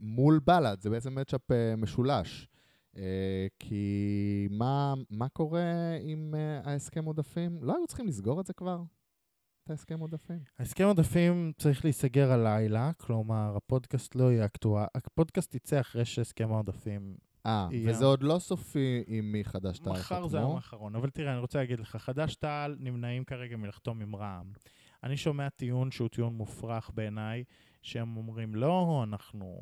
מול בל"ד, זה בעצם מצ'אפ משולש. אה, כי מה קורה עם uh, ההסכם עודפים? לא היו צריכים לסגור את זה כבר? את ההסכם עודפים? ההסכם עודפים צריך להיסגר הלילה, כלומר, הפודקאסט לא יהיה אקטואל, הפודקאסט יצא אחרי שהסכם העודפים... אה, יהיה. וזה עוד לא סופי עם מי חד"ש תע"ל חתמו? מחר זה היום האחרון. אבל תראה, אני רוצה להגיד לך, חד"ש-תע"ל נמנעים כרגע מלחתום עם רע"מ. אני שומע טיעון שהוא טיעון מופרך בעיניי, שהם אומרים, לא, אנחנו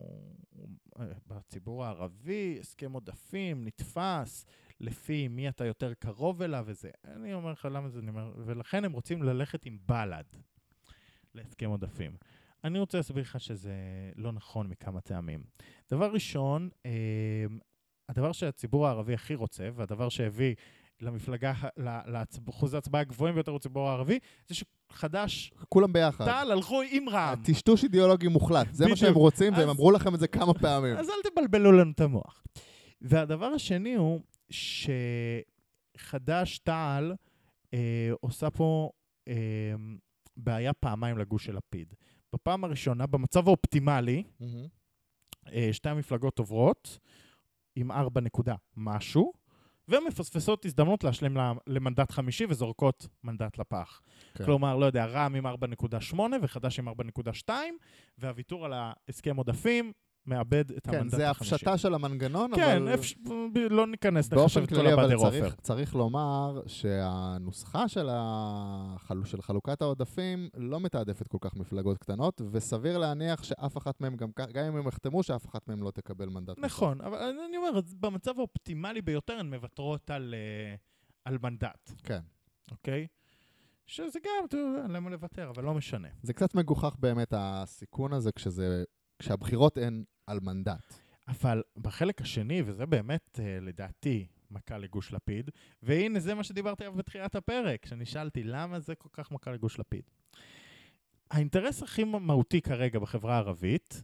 בציבור הערבי, הסכם עודפים, נתפס, לפי מי אתה יותר קרוב אליו וזה. אני אומר לך למה זה נאמר, ולכן הם רוצים ללכת עם בל"ד להסכם עודפים. אני רוצה להסביר לך שזה לא נכון מכמה טעמים. דבר ראשון, אה, הדבר שהציבור הערבי הכי רוצה, והדבר שהביא למפלגה, לאחוז ההצבעה הגבוהים ביותר בציבור הערבי, זה שחד"ש, כולם ביחד. תע"ל הלכו עם רע"מ. טשטוש אידיאולוגי מוחלט, זה מה. שהם רוצים, והם אמרו לכם את זה כמה פעמים. אז אל תבלבלו לנו את המוח. והדבר השני הוא שחד"ש-תע"ל אה, עושה פה אה, בעיה פעמיים לגוש של לפיד. בפעם הראשונה, במצב האופטימלי, מהמם. אה, שתי המפלגות עוברות עם ארבע נקודה משהו, ומפספסות הזדמנות להשלים למנדט חמישי וזורקות מנדט לפח. כן. כלומר, לא יודע, רע"מ עם 4.8 וחד"ש עם 4.2, והוויתור על ההסכם עודפים מאבד את כן, המנדט זה החמישי. הפשטה של המנגנון, כן, אבל... אפש... ב- לא ניכנס, באופן את כל הבאדר עופר. צריך, צריך לומר שהנוסחה של, החל... של חלוקת העודפים לא מתעדפת כל כך מפלגות קטנות, וסביר להניח שאף אחת מהן, גם, גם אם הם יחתמו, שאף אחת מהן לא תקבל מנדט. נכון, אבל אני אומר, במצב האופטימלי ביותר הן מוותרות על, אה, על מנדט, כן. אוקיי? שזה גם, אתה יודע, למה לוותר, אבל לא משנה. זה קצת מגוחך באמת, הסיכון הזה, כשזה, כשהבחירות הן על מנדט. אבל בחלק השני, וזה באמת, אה, לדעתי, מכה לגוש לפיד, והנה זה מה שדיברתי עליו בתחילת הפרק, כשנשאלתי למה זה כל כך מכה לגוש לפיד. האינטרס הכי מהותי כרגע בחברה הערבית,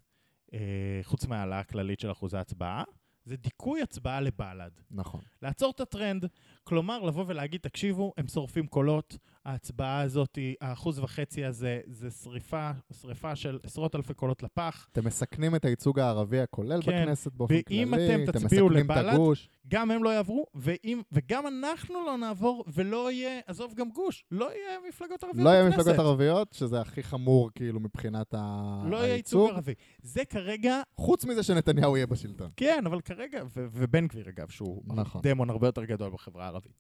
אה, חוץ מהעלאה הכללית של אחוזי ההצבעה, זה דיכוי הצבעה לבל"ד. נכון. לעצור את הטרנד. כלומר, לבוא ולהגיד, תקשיבו, הם שורפים קולות, ההצבעה הזאת, האחוז וחצי הזה, זה שריפה, שריפה של עשרות אלפי קולות לפח. אתם מסכנים את הייצוג הערבי הכולל כן. בכנסת באופן ואם כללי, אתם תצביעו מסכנים את לבל"ד, הגוש. גם הם לא יעברו, ואם, וגם אנחנו לא נעבור, ולא יהיה, עזוב גם גוש, לא יהיה מפלגות ערביות לא יהיה בכנסת. מפלגות ערביות, שזה הכי חמור כאילו מבחינת ה- לא יהיה ייצוג ערבי. זה כרגע, חוץ מזה שנתניהו יהיה בשלטון. כן, אבל כרגע, ובן גביר אגב, שהוא נכון. דמון הרבה יותר גדול בחברה הערבית.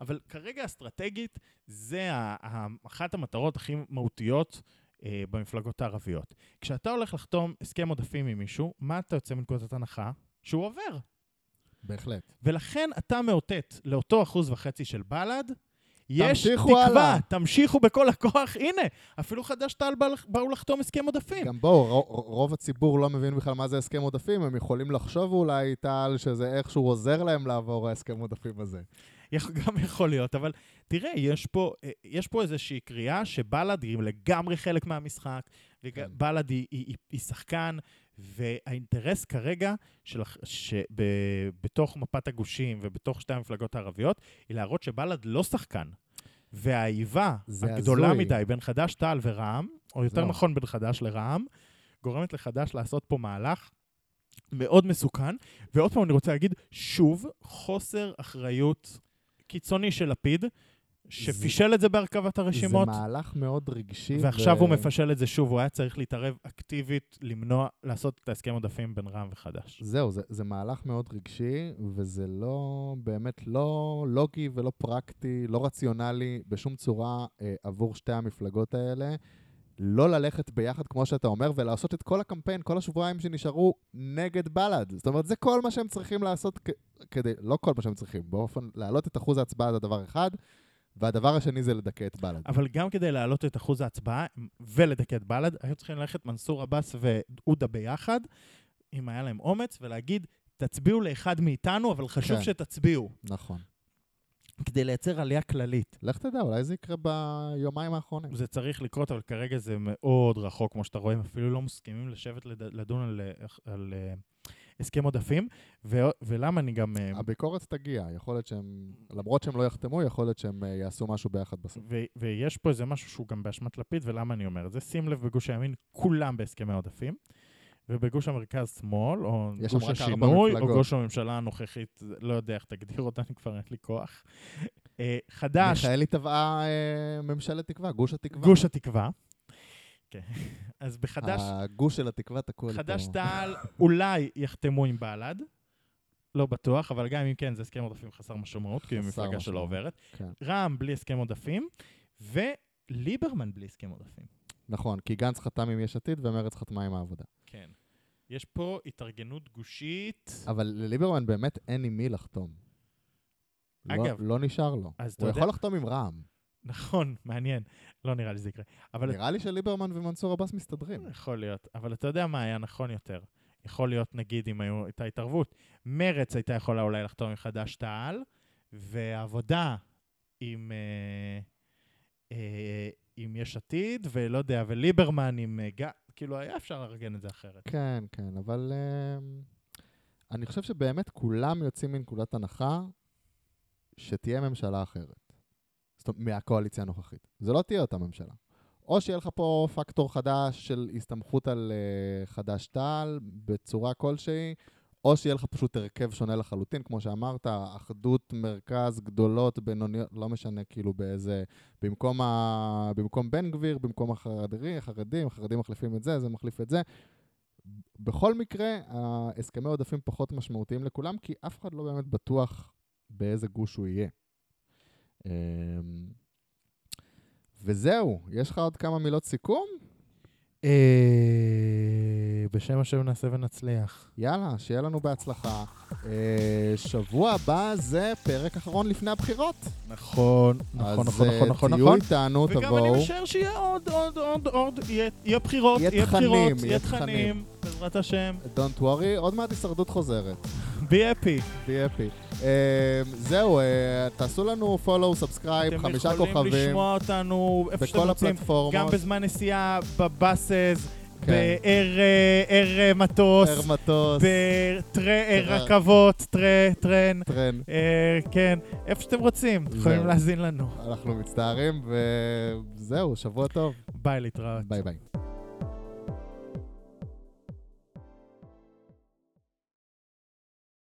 אבל כרגע אסטרטגית, זה אחת המטרות הכי מהותיות אה, במפלגות הערביות. כשאתה הולך לחתום הסכם עודפים עם מישהו, מה אתה יוצא מנקודת הנחה? שהוא עובר. בהחלט. ולכן אתה מאותת לאותו אחוז וחצי של בל"ד, יש תקווה, הלאה. תמשיכו בכל הכוח. הנה, אפילו חד"ש-תע"ל בא- באו לחתום הסכם עודפים. גם בואו, רוב הציבור לא מבין בכלל מה זה הסכם עודפים, הם יכולים לחשוב אולי, טל, שזה איכשהו עוזר להם לעבור ההסכם עודפים הזה. גם יכול להיות, אבל תראה, יש פה, אה, יש פה איזושהי קריאה שבל"ד היא לגמרי חלק מהמשחק, כן. ובל"ד היא, היא, היא, היא שחקן, והאינטרס כרגע של, שב- בתוך מפת הגושים ובתוך שתי המפלגות הערביות, היא להראות שבל"ד לא שחקן. והאיבה הגדולה הזוי. מדי בין חד"ש, תע"ל ורע"מ, או יותר זהו. נכון בין חד"ש לרע"מ, גורמת לחד"ש לעשות פה מהלך מאוד מסוכן. ועוד פעם אני רוצה להגיד, שוב, חוסר אחריות קיצוני של לפיד, שפישל את זה בהרכבת הרשימות, זה מהלך מאוד רגשי. ועכשיו ו- הוא מפשל את זה שוב, הוא היה צריך להתערב אקטיבית, למנוע, לעשות את ההסכם עודפים בין רע"מ וחד"ש. זהו, זה, זה מהלך מאוד רגשי, וזה לא, באמת לא לוגי ולא פרקטי, לא רציונלי בשום צורה אה, עבור שתי המפלגות האלה. לא ללכת ביחד, כמו שאתה אומר, ולעשות את כל הקמפיין, כל השבועיים שנשארו נגד בל"ד. זאת אומרת, זה כל מה שהם צריכים לעשות כ- כדי, לא כל מה שהם צריכים, באופן, להעלות את אחוז ההצבעה זה דבר אחד, והדבר השני זה לדכא את בל"ד. אבל גם כדי להעלות את אחוז ההצבעה ולדכא את בל"ד, היו צריכים ללכת מנסור עבאס ועודה ביחד, אם היה להם אומץ, ולהגיד, תצביעו לאחד מאיתנו, אבל חשוב כן. שתצביעו, נכון. כדי לייצר עלייה כללית. לך תדע, אולי זה יקרה ביומיים האחרונים. זה צריך לקרות, אבל כרגע זה מאוד רחוק, כמו שאתה רואה, הם אפילו לא מסכימים לשבת לד- לדון על, אה, על אה, הסכם עודפים, ו- ולמה אני גם... אה, הביקורת תגיע, יכול להיות שהם, למרות שהם לא יחתמו, יכול להיות שהם יעשו משהו ביחד בסוף. ו- ויש פה איזה משהו שהוא גם באשמת לפיד, ולמה אני אומר את זה? שים לב, בגוש הימין כולם בהסכמי עודפים, ובגוש המרכז-שמאל, או יש שם גוש השינוי, או. גוש הממשלה הנוכחית, לא יודע איך תגדיר אותה, אני כבר אין לי כוח. אה, חד"ש, מיכאלי טבעה אה, ממשלת תקווה, גוש התקווה. גוש התקווה. כן. אז בחד"ש, הגוש של התקווה תקוע לי פה. חד"ש-תע"ל אולי יחתמו עם בל"ד. לא בטוח, אבל גם אם כן, זה הסכם עודפים חסר משמעות, כי היא מפלגה שלא. עוברת. כן. רע"מ בלי הסכם עודפים, וליברמן בלי הסכם עודפים. נכון, כי גנץ חתם עם יש עתיד ומרצ חתמה עם העבודה. כן. יש פה התארגנות גושית. אבל לליברמן באמת אין עם מי לחתום. לא- אגב, לא נשאר לו. הוא יודע- יכול לחתום עם רע"מ. נכון, מעניין. לא נראה לי שזה יקרה. אבל נראה לי שליברמן ומנסור עבאס מסתדרים. יכול להיות. אבל אתה יודע מה היה נכון יותר. יכול להיות, נגיד, אם היו- הייתה התערבות, מרץ הייתה יכולה אולי לחתום עם חד"ש-תע"ל, והעבודה עם, אה, אה, עם יש עתיד, ולא יודע, וליברמן עם... אה. כאילו, היה אפשר לארגן את זה אחרת. כן, כן, אבל אמ, אני חושב שבאמת כולם יוצאים מנקודת הנחה שתהיה ממשלה אחרת. זאת אומרת, מהקואליציה הנוכחית. זה לא תהיה אותה ממשלה. או שיהיה לך פה פקטור חדש של הסתמכות על uh, חד"ש-תע"ל בצורה כלשהי, או שיהיה לך פשוט הרכב שונה לחלוטין, כמו שאמרת, אחדות מרכז, גדולות, בינוניות, לא משנה כאילו באיזה... במקום, ה... במקום בן גביר, במקום החרדי, החרדים, החרדים מחליפים את זה, זה מחליף את זה. בכל מקרה, ההסכמי עודפים פחות משמעותיים לכולם, כי אף אחד לא באמת בטוח באיזה גוש הוא יהיה. אמ, וזהו, יש לך עוד כמה מילות סיכום? אה, בשם השם נעשה ונצליח. יאללה, שיהיה לנו בהצלחה. אה, שבוע הבא זה פרק אחרון לפני הבחירות. נכון, נכון, אז נכון, אה, נכון, נכון, תהיו נכון. איתנו, וגם תבואו. אני משער שיהיה עוד, עוד, עוד, עוד, יהיה- יהיה בחירות, יהיה יהיה תכנים, בחירות, יהיה. תכנים, בעזרת השם. Don't worry, עוד מעט הישרדות חוזרת. בי אפי. תהיה אפי. זהו, אה, תעשו לנו follow, אתם חמישה יכולים כוכבים. לשמוע אותנו איפה שאתם בכל רוצים, הפלטפורמות. גם בזמן נסיעה, בבאסז, כן. ב air אה, air, אה, מטוס, air מטוס, ברכבות, train. train, כן, איפה שאתם רוצים, אתם יכולים. להאזין לנו. אנחנו מצטערים, וזהו, שבוע טוב. ביי, להתראות. ביי ביי.